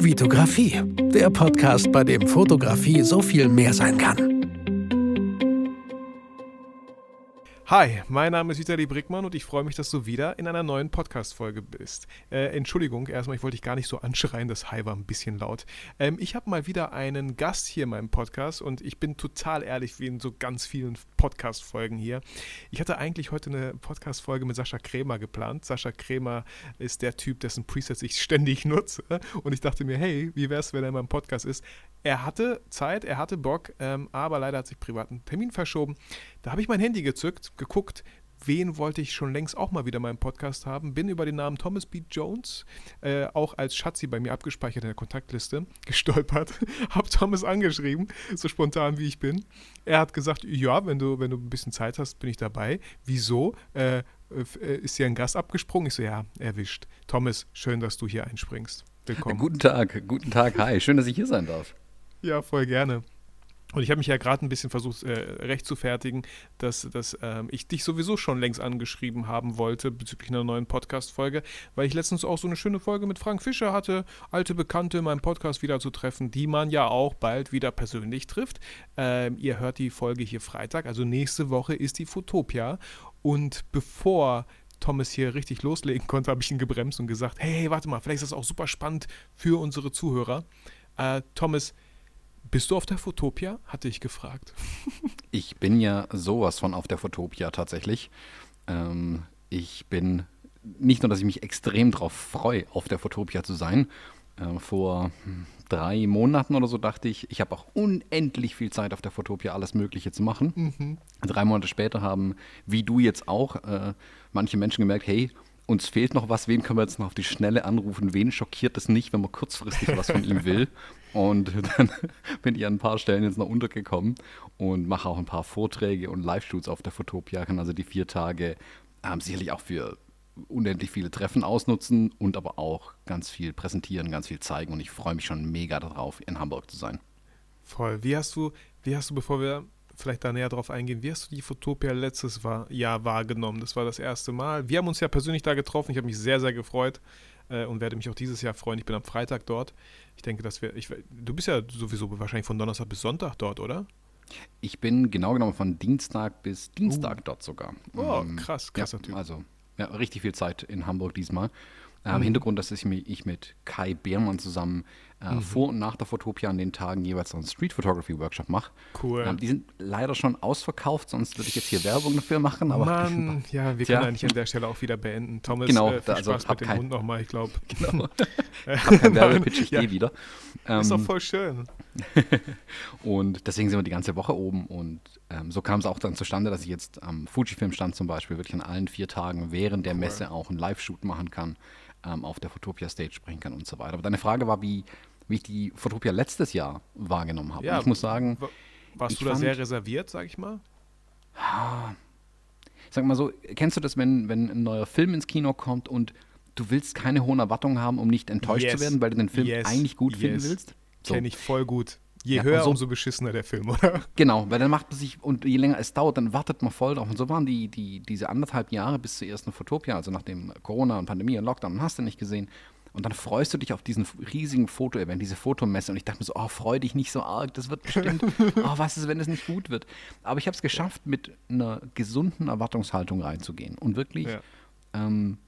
Vitografie, der Podcast, bei dem Fotografie so viel mehr sein kann. Hi, mein Name ist Vitali Brickmann und ich freue mich, dass du wieder in einer neuen Podcast-Folge bist. Äh, Entschuldigung, erstmal, ich wollte dich gar nicht so anschreien, das Hi war ein bisschen laut. Ähm, ich habe mal wieder einen Gast hier in meinem Podcast und ich bin total ehrlich, wie in so ganz vielen Podcast-Folgen hier. Ich hatte eigentlich heute eine Podcast-Folge mit Sascha Krämer geplant. Sascha Krämer ist der Typ, dessen Presets ich ständig nutze und ich dachte mir, hey, wie wäre es, wenn er in meinem Podcast ist? Er hatte Zeit, er hatte Bock, ähm, aber leider hat sich privat ein Termin verschoben. Da habe ich mein Handy gezückt, geguckt, wen wollte ich schon längst auch mal wieder in meinem Podcast haben. Bin über den Namen Thomas B. Jones, äh, auch als Schatzi bei mir abgespeichert in der Kontaktliste, gestolpert. habe Thomas angeschrieben, so spontan wie ich bin. Er hat gesagt, ja, wenn du, wenn du ein bisschen Zeit hast, bin ich dabei. Wieso? Äh, äh ist hier ein Gast abgesprungen? Ich so, ja, erwischt. Thomas, schön, dass du hier einspringst. Willkommen. Guten Tag, guten Tag, hi. Schön, dass ich hier sein darf. Ja, voll gerne. Und ich habe mich ja gerade ein bisschen versucht, äh, recht zu fertigen, dass, dass äh, ich dich sowieso schon längst angeschrieben haben wollte bezüglich einer neuen Podcast-Folge, weil ich letztens auch so eine schöne Folge mit Frank Fischer hatte, alte Bekannte in meinem Podcast wieder zu treffen, die man ja auch bald wieder persönlich trifft. Ähm, ihr hört die Folge hier Freitag, also nächste Woche ist die Fotopia. Und bevor Thomas hier richtig loslegen konnte, habe ich ihn gebremst und gesagt, hey, warte mal, vielleicht ist das auch super spannend für unsere Zuhörer. Äh, Thomas, bist du auf der Fotopia? Hatte ich gefragt. ich bin ja sowas von auf der Fotopia tatsächlich. Ähm, ich bin nicht nur, dass ich mich extrem darauf freue, auf der Fotopia zu sein. Äh, vor drei Monaten oder so dachte ich, ich habe auch unendlich viel Zeit auf der Fotopia, alles Mögliche zu machen. Mhm. Drei Monate später haben, wie du jetzt auch, äh, manche Menschen gemerkt, hey, uns fehlt noch was, wen können wir jetzt noch auf die Schnelle anrufen? Wen schockiert es nicht, wenn man kurzfristig was von ihm will? Und dann bin ich an ein paar Stellen jetzt noch untergekommen und mache auch ein paar Vorträge und Live-Shoots auf der Fotopia. Kann also die vier Tage ähm, sicherlich auch für unendlich viele Treffen ausnutzen und aber auch ganz viel präsentieren, ganz viel zeigen. Und ich freue mich schon mega darauf, in Hamburg zu sein. Voll. Wie hast du, wie hast du, bevor wir vielleicht da näher drauf eingehen, wie hast du die Fotopia letztes Jahr wahrgenommen? Das war das erste Mal. Wir haben uns ja persönlich da getroffen. Ich habe mich sehr, sehr gefreut äh, und werde mich auch dieses Jahr freuen. Ich bin am Freitag dort. Ich denke, dass wir. Ich, du bist ja sowieso wahrscheinlich von Donnerstag bis Sonntag dort, oder? Ich bin genau genommen von Dienstag bis Dienstag uh. dort sogar. Oh, ähm, krass, krasser ja, Typ. Also, ja, richtig viel Zeit in Hamburg diesmal. Äh, mhm. Hintergrund, dass ich, ich mit Kai Beermann zusammen äh, mhm. vor und nach der Fotopia an den Tagen jeweils einen Street Photography Workshop mache. Cool. Ähm, die sind leider schon ausverkauft, sonst würde ich jetzt hier Werbung dafür machen. Aber Mann, ja, wir können eigentlich an der Stelle auch wieder beenden. Thomas, genau, äh, viel also Spaß mit dem kein, Hund nochmal, ich glaube. Genau. ich habe keinen Werbepitch, ich ja. gehe wieder. Ähm, ist doch ähm, voll schön. und deswegen sind wir die ganze Woche oben und ähm, so kam es auch dann zustande, dass ich jetzt am Fujifilm-Stand zum Beispiel wirklich an allen vier Tagen während der cool. Messe auch einen Live-Shoot machen kann ähm, auf der Fotopia Stage sprechen kann und so weiter. Aber deine Frage war, wie, wie ich die Fotopia letztes Jahr wahrgenommen habe. Ja, ich muss sagen. Warst du da sehr reserviert, sag ich mal? Sag mal so, kennst du das, wenn, wenn ein neuer Film ins Kino kommt und du willst keine hohen Erwartungen haben, um nicht enttäuscht yes. zu werden, weil du den Film yes. eigentlich gut yes. finden willst? So. Kenne ich voll gut. Je ja, höher, so, umso beschissener der Film, oder? Genau, weil dann macht man sich, und je länger es dauert, dann wartet man voll drauf. Und so waren die, die, diese anderthalb Jahre bis zur ersten Fotopia, also nachdem Corona und Pandemie und Lockdown, hast du nicht gesehen. Und dann freust du dich auf diesen riesigen Foto-Event, diese Fotomesse. Und ich dachte mir so, oh, freu dich nicht so arg, das wird bestimmt, oh, was ist, wenn es nicht gut wird? Aber ich habe es geschafft, mit einer gesunden Erwartungshaltung reinzugehen und wirklich ja. ähm,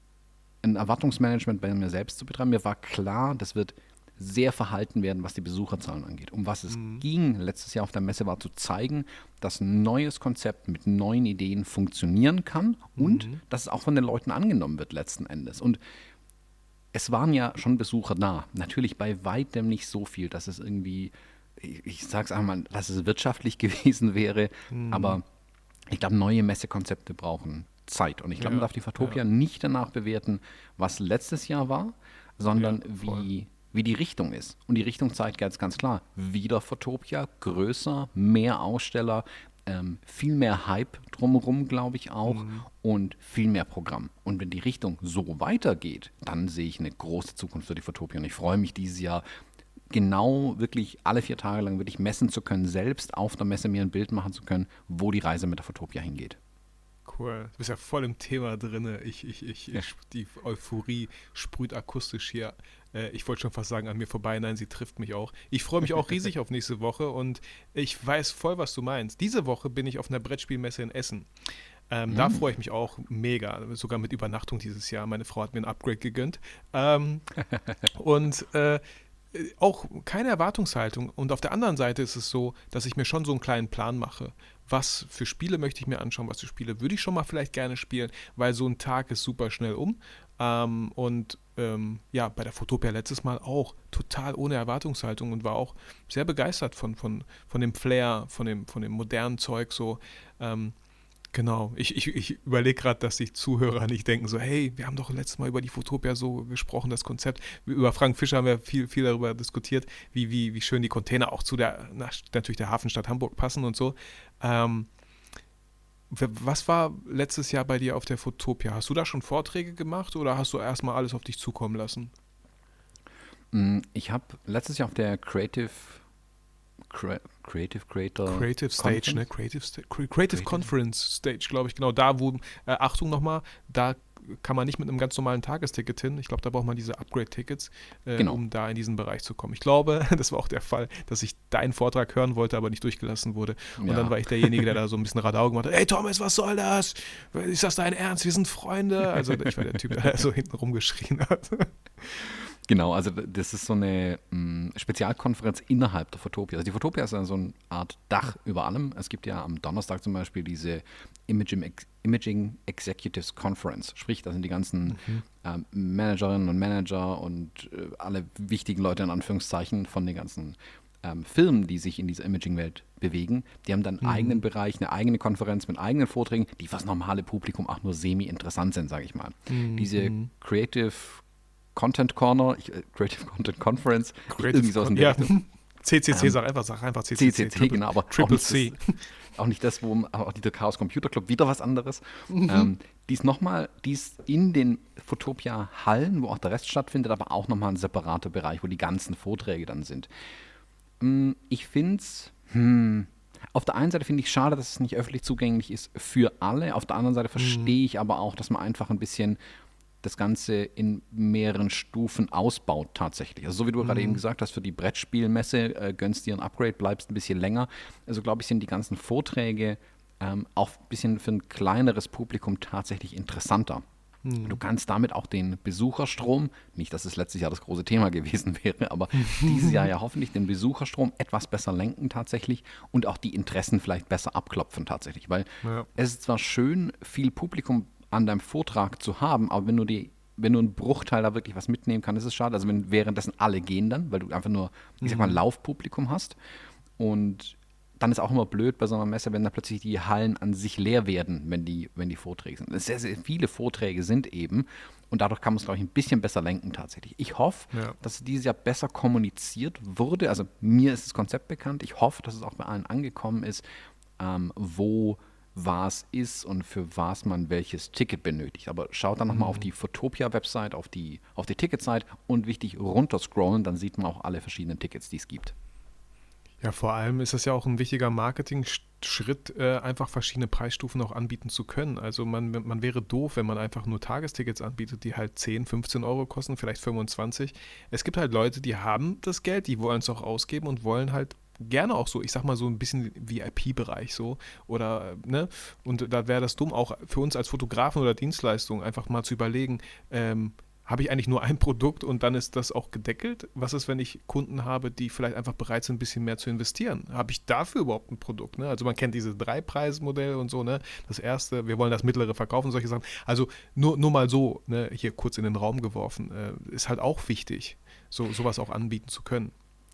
ein Erwartungsmanagement bei mir selbst zu betreiben. Mir war klar, das wird sehr verhalten werden, was die Besucherzahlen angeht. Um was es mhm. ging letztes Jahr auf der Messe war zu zeigen, dass ein neues Konzept mit neuen Ideen funktionieren kann und mhm. dass es auch von den Leuten angenommen wird letzten Endes. Und es waren ja schon Besucher da. Natürlich bei weitem nicht so viel, dass es irgendwie, ich, ich sage es einmal, dass es wirtschaftlich gewesen wäre, mhm. aber ich glaube, neue Messekonzepte brauchen Zeit. Und ich glaube, ja, man darf die Fatopia ja. nicht danach bewerten, was letztes Jahr war, sondern ja, wie wie die Richtung ist. Und die Richtung zeigt ganz, ganz klar, wieder Fotopia, größer, mehr Aussteller, ähm, viel mehr Hype drumherum, glaube ich auch, mhm. und viel mehr Programm. Und wenn die Richtung so weitergeht, dann sehe ich eine große Zukunft für die Fotopia. Und ich freue mich dieses Jahr genau wirklich alle vier Tage lang wirklich messen zu können, selbst auf der Messe mir ein Bild machen zu können, wo die Reise mit der Fotopia hingeht. Cool. Du bist ja voll im Thema drin. Ich, ich, ich, ja. ich, die Euphorie sprüht akustisch hier. Äh, ich wollte schon fast sagen, an mir vorbei. Nein, sie trifft mich auch. Ich freue mich auch riesig auf nächste Woche und ich weiß voll, was du meinst. Diese Woche bin ich auf einer Brettspielmesse in Essen. Ähm, mhm. Da freue ich mich auch mega, sogar mit Übernachtung dieses Jahr. Meine Frau hat mir ein Upgrade gegönnt. Ähm, und äh, auch keine Erwartungshaltung. Und auf der anderen Seite ist es so, dass ich mir schon so einen kleinen Plan mache. Was für Spiele möchte ich mir anschauen, was für Spiele würde ich schon mal vielleicht gerne spielen, weil so ein Tag ist super schnell um. Ähm, und ähm, ja, bei der Fotopia letztes Mal auch total ohne Erwartungshaltung und war auch sehr begeistert von, von, von dem Flair, von dem, von dem modernen Zeug so. Ähm, Genau, ich, ich, ich überlege gerade, dass die Zuhörer nicht denken so, hey, wir haben doch letztes Mal über die Fotopia so gesprochen, das Konzept. Über Frank Fischer haben wir viel, viel darüber diskutiert, wie, wie, wie schön die Container auch zu der, natürlich der Hafenstadt Hamburg passen und so. Ähm, was war letztes Jahr bei dir auf der Fotopia? Hast du da schon Vorträge gemacht oder hast du erstmal alles auf dich zukommen lassen? Mm, ich habe letztes Jahr auf der Creative Creative Creator. Creative Stage, ne? Creative, Sta Creative, Creative, Conference Stage, glaube ich, genau. Da, wo, äh, Achtung nochmal, da kann man nicht mit einem ganz normalen Tagesticket hin. Ich glaube, da braucht man diese Upgrade-Tickets, äh, genau. um da in diesen Bereich zu kommen. Ich glaube, das war auch der Fall, dass ich deinen Vortrag hören wollte, aber nicht durchgelassen wurde. Und ja. dann war ich derjenige, der da so ein bisschen Radau gemacht hat. Ey, Thomas, was soll das? Ist das dein Ernst? Wir sind Freunde. Also ich war der Typ, der so hinten rumgeschrien hat. Genau, also das ist so eine mh, mm, Spezialkonferenz innerhalb der Fotopia. Also die Fotopia ist ja so eine Art Dach über allem. Es gibt ja am Donnerstag zum Beispiel diese Imaging, Imaging Executives Conference. Sprich, da sind die ganzen mhm. ähm, Managerinnen und Manager und äh, alle wichtigen Leute in Anführungszeichen von den ganzen ähm, Firmen, die sich in dieser Imaging-Welt bewegen. Die haben dann einen mhm. eigenen Bereich, eine eigene Konferenz mit eigenen Vorträgen, die für das normale Publikum auch nur semi-interessant sind, sage ich mal. Mhm. Diese mhm. Creative Content Corner, ich, äh, Creative Content Conference, Creative irgendwie so aus dem ja. CCC, ähm, sag einfach, sag einfach CCC. CCC, Triple, genau, aber Triple auch C. Das, auch nicht das, wo auch die Chaos Computer Club, wieder was anderes. Mhm. Ähm, die ist nochmal, die ist in den Fotopia-Hallen, wo auch der Rest stattfindet, aber auch nochmal ein separater Bereich, wo die ganzen Vorträge dann sind. Ähm, ich finde es, hm, auf der einen Seite finde ich schade, dass es nicht öffentlich zugänglich ist für alle. Auf der anderen Seite verstehe mhm. ich aber auch, dass man einfach ein bisschen das Ganze in mehreren Stufen ausbaut tatsächlich. Also so wie du mhm. gerade eben gesagt hast, für die Brettspielmesse äh, gönnst dir ein Upgrade, bleibst ein bisschen länger. Also glaube ich, sind die ganzen Vorträge ähm, auch ein bisschen für ein kleineres Publikum tatsächlich interessanter. Mhm. Du kannst damit auch den Besucherstrom, nicht, dass es letztes Jahr das große Thema gewesen wäre, aber dieses Jahr ja hoffentlich den Besucherstrom etwas besser lenken tatsächlich und auch die Interessen vielleicht besser abklopfen tatsächlich. Weil ja. es ist zwar schön, viel Publikum an deinem Vortrag zu haben, aber wenn du die wenn du einen Bruchteil da wirklich was mitnehmen kannst, ist es schade. Also wenn währenddessen alle gehen dann, weil du einfach nur, ich sag mal, mhm. Laufpublikum hast. Und dann ist auch immer blöd bei so einer Messe, wenn da plötzlich die Hallen an sich leer werden, wenn die, wenn die Vorträge sind. Sehr, sehr viele Vorträge sind eben. Und dadurch kann man es, glaube ich, ein bisschen besser lenken tatsächlich. Ich hoffe, ja. dass dieses Jahr besser kommuniziert wurde. Also mir ist das Konzept bekannt. Ich hoffe, dass es auch bei allen angekommen ist, ähm, wo was ist und für was man welches Ticket benötigt. Aber schaut dann nochmal mhm. auf die Fotopia-Website, auf die, auf die Ticketsite und wichtig runterscrollen, dann sieht man auch alle verschiedenen Tickets, die es gibt. Ja, vor allem ist das ja auch ein wichtiger Marketing-Schritt, äh, einfach verschiedene Preisstufen auch anbieten zu können. Also man, man wäre doof, wenn man einfach nur Tagestickets anbietet, die halt 10, 15 Euro kosten, vielleicht 25. Es gibt halt Leute, die haben das Geld, die wollen es auch ausgeben und wollen halt gerne auch so, ich sag mal so ein bisschen VIP-Bereich so oder, ne, und da wäre das dumm, auch für uns als Fotografen oder Dienstleistung einfach mal zu überlegen, ähm, habe ich eigentlich nur ein Produkt und dann ist das auch gedeckelt? Was ist, wenn ich Kunden habe, die vielleicht einfach bereit sind, ein bisschen mehr zu investieren? Habe ich dafür überhaupt ein Produkt? Ne? Also man kennt diese Drei-Preis-Modelle und so, ne? Das erste, wir wollen das mittlere verkaufen, solche Sachen. Also nur, nur mal so, ne, hier kurz in den Raum geworfen, äh, ist halt auch wichtig, so, sowas auch anbieten zu können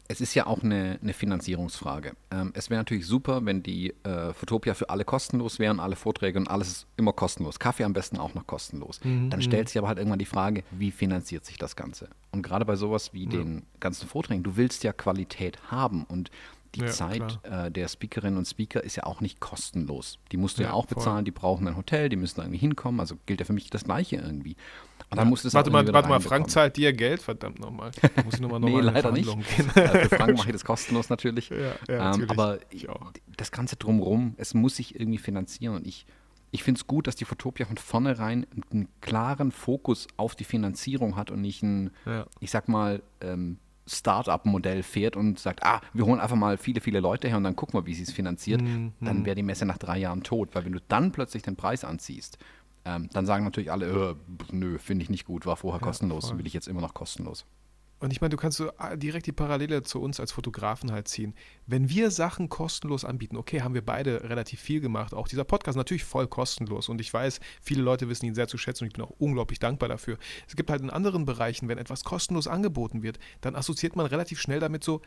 es ist ja auch eine, eine Finanzierungsfrage. Ähm, es wäre natürlich super, wenn die äh, Fotopia für alle kostenlos wären, alle Vorträge und alles ist immer kostenlos. Kaffee am besten auch noch kostenlos. Mhm. Dann stellt sich aber halt irgendwann die Frage, wie finanziert sich das Ganze? Und gerade bei sowas wie ja. den ganzen Vorträgen, du willst ja Qualität haben und die ja, Zeit äh, der Speakerinnen und Speaker ist ja auch nicht kostenlos. Die musst du ja, ja auch bezahlen, voll. die brauchen ein Hotel, die müssen irgendwie hinkommen. Also gilt ja für mich das Gleiche irgendwie. Und dann ja. musst warte mal, warte mal, Frank zahlt dir Geld, verdammt nochmal. Muss ich nochmal nee, leider nicht. Gehen. für Frank mache ich das kostenlos natürlich. Ja, ähm, aber ich, das Ganze drumherum, es muss sich irgendwie finanzieren und ich ich finde es gut, dass die Fotopia von vornherein einen klaren Fokus auf die Finanzierung hat und nicht ein, Ja. ich sag mal, ähm, Start-up-Modell fährt und sagt, ah, wir holen einfach mal viele, viele Leute her und dann gucken wir, wie sie es finanziert. Mhm. Dann wäre die Messe nach drei Jahren tot, weil wenn du dann plötzlich den Preis anziehst, ähm, dann sagen natürlich alle, äh, nö, finde ich nicht gut, war vorher kostenlos, voll. will ich jetzt immer noch kostenlos. Und ich meine, du kannst so ah, direkt die Parallele zu uns als Fotografen halt ziehen. Wenn wir Sachen kostenlos anbieten, okay, haben wir beide relativ viel gemacht. Auch dieser Podcast natürlich voll kostenlos. Und ich weiß, viele Leute wissen ihn sehr zu schätzen und ich bin auch unglaublich dankbar dafür. Es gibt halt in anderen Bereichen, wenn etwas kostenlos angeboten wird, dann assoziiert man relativ schnell damit so,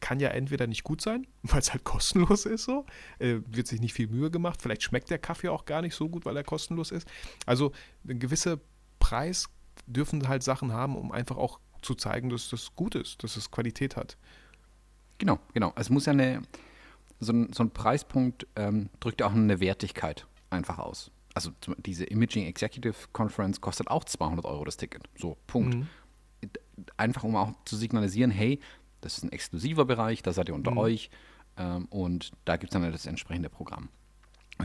kann ja entweder nicht gut sein, weil es halt kostenlos ist so, äh, wird sich nicht viel Mühe gemacht, vielleicht schmeckt der Kaffee auch gar nicht so gut, weil er kostenlos ist. Also ein gewisser Preis dürfen halt Sachen haben, um einfach auch zu zeigen, dass das gut ist, dass es Qualität hat. Genau, genau. Es muss ja eine, so ein, so ein Preispunkt ähm, drückt ja auch eine Wertigkeit einfach aus. Also diese Imaging Executive Conference kostet auch 200 Euro das Ticket. So, Punkt. Mhm. Einfach um auch zu signalisieren, hey, das ist ein exklusiver Bereich, da seid ihr Mhm. unter euch ähm, und da gibt es dann das entsprechende Programm.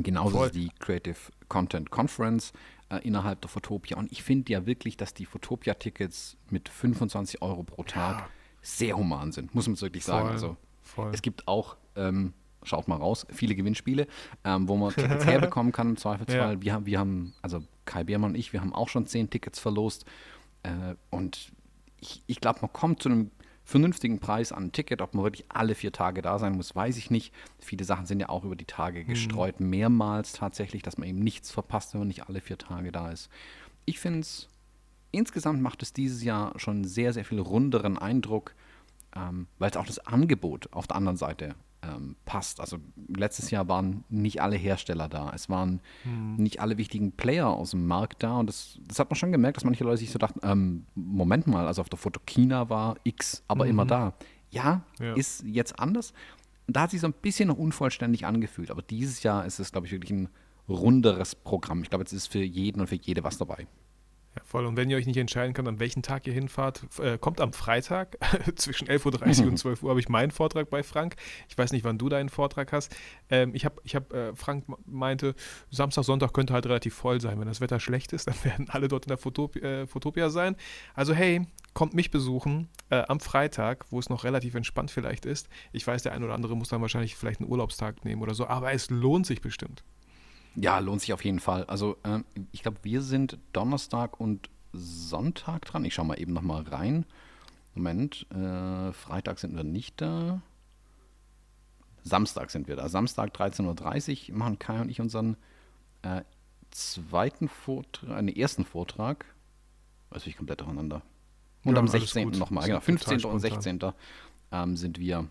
Genauso Voll. ist die Creative Content Conference äh, innerhalb der Fotopia. Und ich finde ja wirklich, dass die Fotopia-Tickets mit 25 Euro pro Tag Ja. sehr human sind, muss man wirklich sagen. Voll, Also voll. es gibt auch, ähm, schaut mal raus, viele Gewinnspiele, ähm, wo man Tickets herbekommen kann im Zweifelsfall. Ja. Wir, haben, wir haben, also Kai Biermann und ich, wir haben auch schon zehn Tickets verlost. Äh, und ich, ich glaube, man kommt zu einem vernünftigen Preis an ein Ticket. Ob man wirklich alle vier Tage da sein muss, weiß ich nicht. Viele Sachen sind ja auch über die Tage gestreut, mehrmals tatsächlich, dass man eben nichts verpasst, wenn man nicht alle vier Tage da ist. Ich finde es, insgesamt macht es dieses Jahr schon sehr, sehr viel runderen Eindruck, ähm, weil es auch das Angebot auf der anderen Seite ähm, passt. Also letztes Jahr waren nicht alle Hersteller da. Es waren nicht alle wichtigen Player aus dem Markt da. Und das, das hat man schon gemerkt, dass manche Leute sich so dachten, ähm, Moment mal, also auf der Fotokina war X aber immer da. Ja, Ja. ist jetzt anders. Da hat sich so ein bisschen noch unvollständig angefühlt. Aber dieses Jahr ist es, glaube ich, wirklich ein runderes Programm. Ich glaube, jetzt ist für jeden und für jede was dabei. Ja, voll. Und wenn ihr euch nicht entscheiden könnt, an welchen Tag ihr hinfahrt, äh, kommt am Freitag zwischen 11.30 Uhr und 12 Uhr habe ich meinen Vortrag bei Frank. Ich weiß nicht, wann du deinen Vortrag hast. Ähm, ich habe, ich hab, äh, Frank meinte, Samstag, Sonntag könnte halt relativ voll sein. Wenn das Wetter schlecht ist, dann werden alle dort in der Fotop äh, Fotopia sein. Also hey, kommt mich besuchen äh, am Freitag, wo es noch relativ entspannt vielleicht ist. Ich weiß, der ein oder andere muss dann wahrscheinlich vielleicht einen Urlaubstag nehmen oder so, aber es lohnt sich bestimmt. Ja, lohnt sich auf jeden Fall. Also ähm, ich glaube, wir sind Donnerstag und Sonntag dran. Ich schaue mal eben noch mal rein. Moment, äh, Freitag sind wir nicht da. Samstag sind wir da. Samstag 13.30 Uhr machen Kai und ich unseren äh, zweiten Vortrag, einen ersten Vortrag. Also ich komplett durcheinander. Und Ja, am alles 16. gut. nochmal, genau, total 15. und spontan. 16. Ähm, sind wir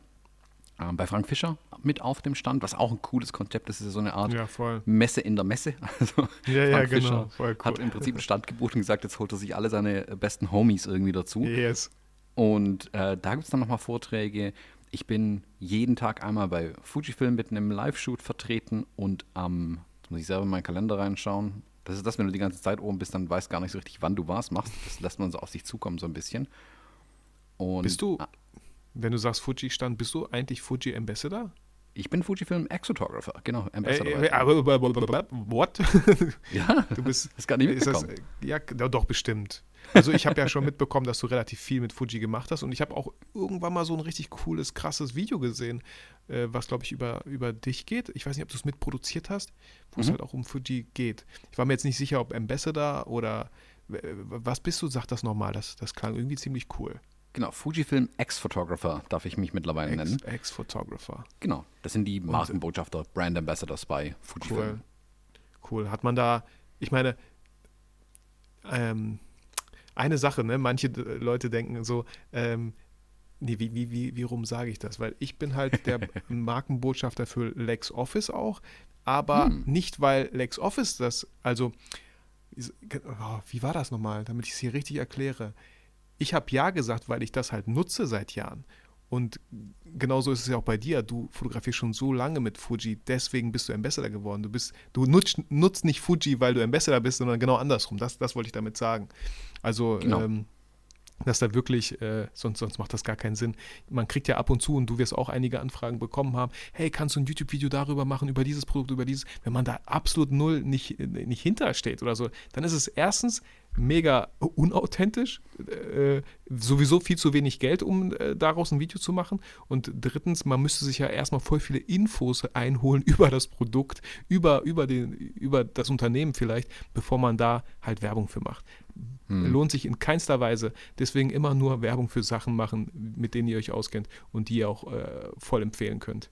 ähm, bei Frank Fischer mit auf dem Stand, was auch ein cooles Konzept ist. Das ist so eine Art Ja, voll. Messe in der Messe. Also Ja, ja, Frank genau. Fischer Voll hat cool. im Prinzip ein Standgebot und gesagt, jetzt holt er sich alle seine besten Homies irgendwie dazu. Yes. Und äh, da gibt es dann nochmal Vorträge. Ich bin jeden Tag einmal bei Fujifilm mit einem Live-Shoot vertreten und am, jetzt muss ich selber in meinen Kalender reinschauen. Das ist das, wenn du die ganze Zeit oben bist, dann weißt gar nicht so richtig, wann du was machst. Das lässt man so auf sich zukommen, so ein bisschen. Und Bist du, Ah, wenn du sagst Fuji-Stand, bist du eigentlich Fuji-Ambassador? ich bin Fujifilm Ex-Photographer, genau. Äh, Ambassador. äh, aber, what? ja, Du bist. das gar nicht ist das, mitbekommen. äh, ja, doch, bestimmt. Also, ich habe ja schon mitbekommen, dass du relativ viel mit Fuji gemacht hast und ich habe auch irgendwann mal so ein richtig cooles, krasses Video gesehen, äh, was, glaube ich, über, über dich geht. Ich weiß nicht, ob du es mitproduziert hast, wo es Mhm. halt auch um Fuji geht. Ich war mir jetzt nicht sicher, ob Ambassador oder. äh, Was bist du? Sag das nochmal. Das, das klang irgendwie ziemlich cool. Genau, Fujifilm Ex-Photographer darf ich mich mittlerweile nennen. Ex- Ex-Photographer. Genau, das sind die Markenbotschafter, Brand Ambassadors bei Fujifilm. Cool. Cool. Hat man da, ich meine, ähm, eine Sache, ne? Manche äh, Leute denken so, ähm, nee, wie, wie, wie, wie rum sage ich das? Weil ich bin halt der Markenbotschafter für LexOffice auch, aber Hm. nicht, weil LexOffice das, also, oh, wie war das nochmal, damit ich es hier richtig erkläre? Ich habe ja gesagt, weil ich das halt nutze seit Jahren. Und genauso ist es ja auch bei dir. Du fotografierst schon so lange mit Fuji, deswegen bist du Ambassador geworden. Du bist, du nutzt, nutzt nicht Fuji, weil du Ambassador bist, sondern genau andersrum. Das, das wollte ich damit sagen. Also Genau. ähm, dass da wirklich, äh, sonst, sonst macht das gar keinen Sinn. Man kriegt ja ab und zu, und du wirst auch einige Anfragen bekommen haben, hey, kannst du ein YouTube-Video darüber machen, über dieses Produkt, über dieses, wenn man da absolut null nicht, nicht hintersteht oder so, dann ist es erstens mega unauthentisch, äh, sowieso viel zu wenig Geld, um äh, daraus ein Video zu machen. Und drittens, man müsste sich ja erstmal voll viele Infos einholen über das Produkt, über, über, den, über das Unternehmen vielleicht, bevor man da halt Werbung für macht. Hm. Lohnt sich in keinster Weise. Deswegen immer nur Werbung für Sachen machen, mit denen ihr euch auskennt und die ihr auch äh, voll empfehlen könnt.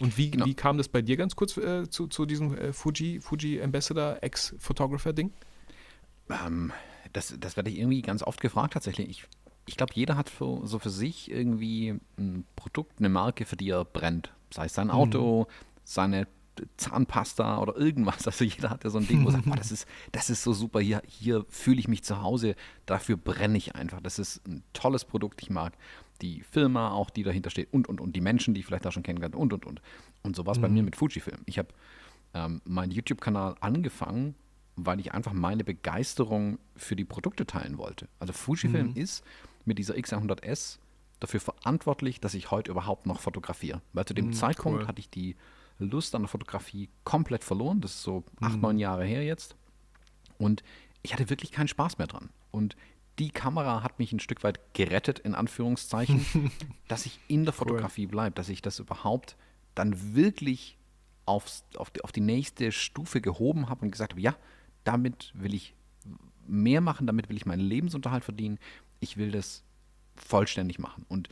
Und wie, genau. wie kam das bei dir ganz kurz äh, zu, zu diesem äh, Fuji, Fuji Ambassador Ex-Photographer-Ding? Ähm, das, das werde ich irgendwie ganz oft gefragt tatsächlich. Ich, ich glaube, jeder hat für, so für sich irgendwie ein Produkt, eine Marke, für die er brennt. Sei es sein Auto, mhm. seine Zahnpasta oder irgendwas. Also jeder hat ja so ein Ding, wo er sagt, oh, das, ist, das ist so super, hier, hier fühle ich mich zu Hause, dafür brenne ich einfach. Das ist ein tolles Produkt, ich mag die Firma auch, die dahinter steht und, und, und die Menschen, die ich vielleicht da schon kennengelernt und, und, und. Und so war es mhm. bei mir mit Fujifilm. Ich habe ähm, meinen YouTube-Kanal angefangen, weil ich einfach meine Begeisterung für die Produkte teilen wollte. Also Fujifilm mhm. ist mit dieser X100S dafür verantwortlich, dass ich heute überhaupt noch fotografiere. Weil zu dem mhm, Zeitpunkt cool. hatte ich die Lust an der Fotografie komplett verloren. Das ist so acht, mhm. neun Jahre her jetzt. Und ich hatte wirklich keinen Spaß mehr dran. Und die Kamera hat mich ein Stück weit gerettet, in Anführungszeichen, dass ich in der Fotografie cool. bleibe, dass ich das überhaupt dann wirklich aufs, auf, die, auf die nächste Stufe gehoben habe und gesagt habe, ja, damit will ich mehr machen, damit will ich meinen Lebensunterhalt verdienen. Ich will das vollständig machen. Und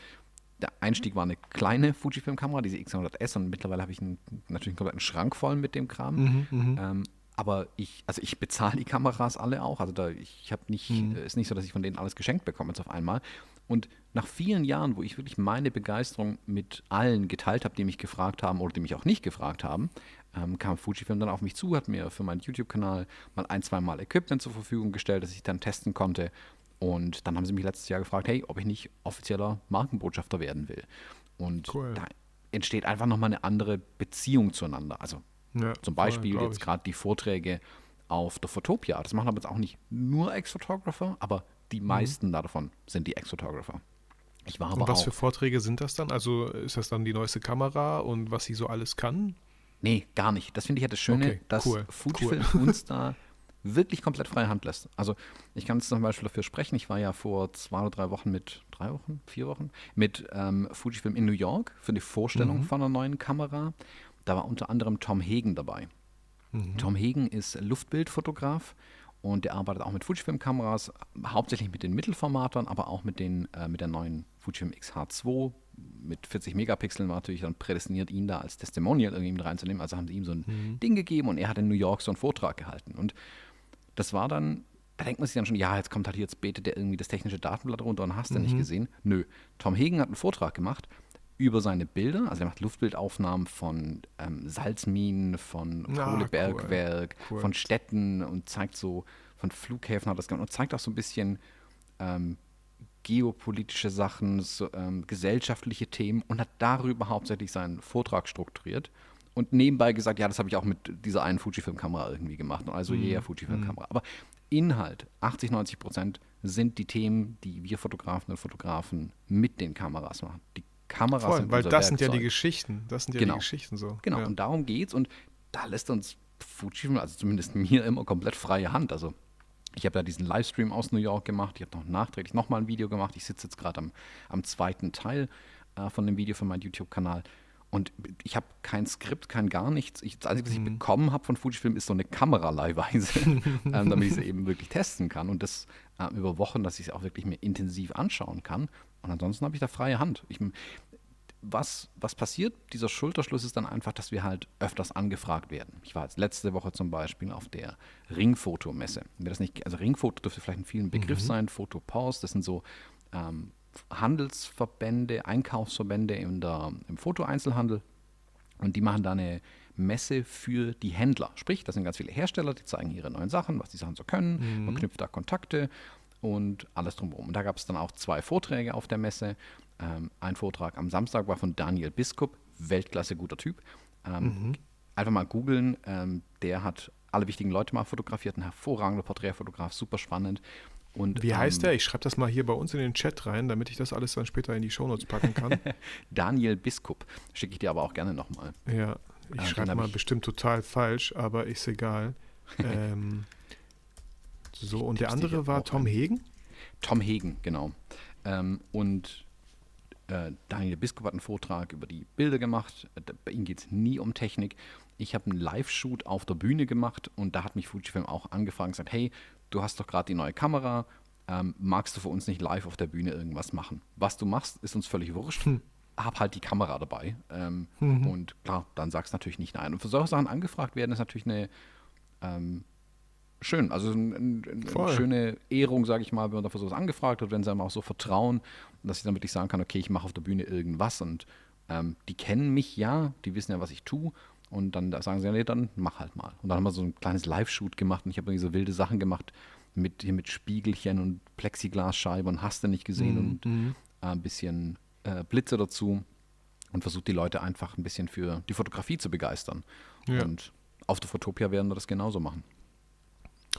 der Einstieg war eine kleine Fujifilm-Kamera, diese X100S, und mittlerweile habe ich einen, natürlich einen kompletten Schrank voll mit dem Kram. Mhm, mhm, ähm, aber ich, also ich bezahle die Kameras alle auch. Also da, ich habe nicht, mhm. ist nicht so, dass ich von denen alles geschenkt bekomme jetzt auf einmal. Und nach vielen Jahren, wo ich wirklich meine Begeisterung mit allen geteilt habe, die mich gefragt haben oder die mich auch nicht gefragt haben, ähm, kam Fujifilm dann auf mich zu, hat mir für meinen YouTube-Kanal mal ein, zwei Mal Equipment zur Verfügung gestellt, das ich dann testen konnte. Und dann haben sie mich letztes Jahr gefragt, hey, ob ich nicht offizieller Markenbotschafter werden will. Und cool. da entsteht einfach nochmal eine andere Beziehung zueinander. Also ja, zum Beispiel voll, jetzt gerade die Vorträge auf der Photopia. Das machen aber jetzt auch nicht nur Ex-Photographer, aber die mhm. meisten mhm. davon sind die Ex-Photographer. Ich war aber und was auch, für Vorträge sind das dann? Also ist das dann die neueste Kamera und was sie so alles kann? Nee, gar nicht. Das finde ich ja das Schöne, okay, dass cool, Fujifilm cool. uns da wirklich komplett freie Hand lässt. Also ich kann zum Beispiel dafür sprechen, ich war ja vor zwei oder drei Wochen mit, drei Wochen, vier Wochen, mit ähm, Fujifilm in New York für die Vorstellung mhm. von einer neuen Kamera. Da war unter anderem Tom Hagen dabei. Mhm. Tom Hagen ist Luftbildfotograf und der arbeitet auch mit Fujifilm-Kameras, hauptsächlich mit den Mittelformatern, aber auch mit, den, äh, mit der neuen Fujifilm XH2 mit 40 Megapixeln war natürlich dann prädestiniert, ihn da als Testimonial irgendwie mit reinzunehmen. Also haben sie ihm so ein mhm. Ding gegeben und er hat in New York so einen Vortrag gehalten. Und das war dann, da denkt man sich dann schon, ja, jetzt kommt halt jetzt betet der irgendwie das technische Datenblatt runter und hast du mhm. nicht gesehen. Nö, Tom Hagen hat einen Vortrag gemacht über seine Bilder, also er macht Luftbildaufnahmen von ähm, Salzminen, von ah, Kohlebergwerk, cool. cool. von Städten und zeigt so, von Flughäfen hat das gemacht und zeigt auch so ein bisschen ähm, geopolitische Sachen, so, ähm, gesellschaftliche Themen und hat darüber hauptsächlich seinen Vortrag strukturiert und nebenbei gesagt, ja, das habe ich auch mit dieser einen Fujifilm-Kamera irgendwie gemacht. Also mhm. yeah, Fujifilm-Kamera. Aber Inhalt, 80, 90 Prozent, sind die Themen, die wir Fotografen und Fotografen mit den Kameras machen. Die Kameras Voll, sind weil das sind ja die Geschichten. Das sind ja genau. die Geschichten so. Genau, ja. und darum geht's. Und da lässt uns Fujifilm, also zumindest mir, immer komplett freie Hand. Also ich habe ja diesen Livestream aus New York gemacht. Ich habe noch nachträglich nochmal ein Video gemacht. Ich sitze jetzt gerade am, am zweiten Teil äh, von dem Video für meinen YouTube-Kanal. Und ich habe kein Skript, kein gar nichts. Ich, das Einzige, was ich mhm. bekommen habe von Fujifilm, ist so eine Kameraleihweise, ähm, damit ich sie eben wirklich testen kann. Und das äh, über Wochen, dass ich es auch wirklich mir intensiv anschauen kann. Und ansonsten habe ich da freie Hand. Ich, was, was passiert? Dieser Schulterschluss ist dann einfach, dass wir halt öfters angefragt werden. Ich war jetzt letzte Woche zum Beispiel auf der Ringfotomesse. Wer das nicht, also Ringfoto dürfte vielleicht in vielen Begriff mhm. sein, Fotopause, das sind so ähm, Handelsverbände, Einkaufsverbände in der, im Fotoeinzelhandel. Und die machen da eine Messe für die Händler. Sprich, das sind ganz viele Hersteller, die zeigen ihre neuen Sachen, was die Sachen so können. Mhm. Man knüpft da Kontakte und alles drumherum. Und da gab es dann auch zwei Vorträge auf der Messe. Ähm, ein Vortrag am Samstag war von Daniel Biskup, Weltklasse guter Typ. Ähm, mhm. Einfach mal googeln. Ähm, der hat alle wichtigen Leute mal fotografiert, ein hervorragender Porträtfotograf, super spannend. Und, Wie heißt ähm, der? Ich schreibe das mal hier bei uns in den Chat rein, damit ich das alles dann später in die Shownotes packen kann. Daniel Biskup. Schicke ich dir aber auch gerne nochmal. ja, ich den schreibe mal bestimmt total falsch, aber ist egal. ähm, so, und der andere war Tom. Hegen? Tom Hegen, genau. Ähm, und äh, Daniel Biskup hat einen Vortrag über die Bilder gemacht. Bei ihm geht es nie um Technik. Ich habe einen Live-Shoot auf der Bühne gemacht und da hat mich Fujifilm auch angefragt und gesagt, hey, du hast doch gerade die neue Kamera, ähm, magst du für uns nicht live auf der Bühne irgendwas machen? Was du machst, ist uns völlig wurscht. Hab halt die Kamera dabei. Ähm, Und klar, dann sagst du natürlich nicht nein. Und für solche Sachen angefragt werden, ist natürlich eine ähm, schön. Also ein, ein, eine schöne Ehrung, sage ich mal, wenn man dafür sowas angefragt wird, wenn sie einem auch so vertrauen, dass ich dann wirklich sagen kann, okay, ich mache auf der Bühne irgendwas und ähm, die kennen mich ja, die wissen ja, was ich tue. Und dann da sagen sie, ja, nee, dann mach halt mal. Und dann haben wir so ein kleines Live-Shoot gemacht und ich habe irgendwie so wilde Sachen gemacht mit, hier mit Spiegelchen und Plexiglasscheibe und hast du nicht gesehen und äh, ein bisschen äh, Blitze dazu und versucht die Leute einfach ein bisschen für die Fotografie zu begeistern. Ja. Und auf der Fotopia werden wir das genauso machen.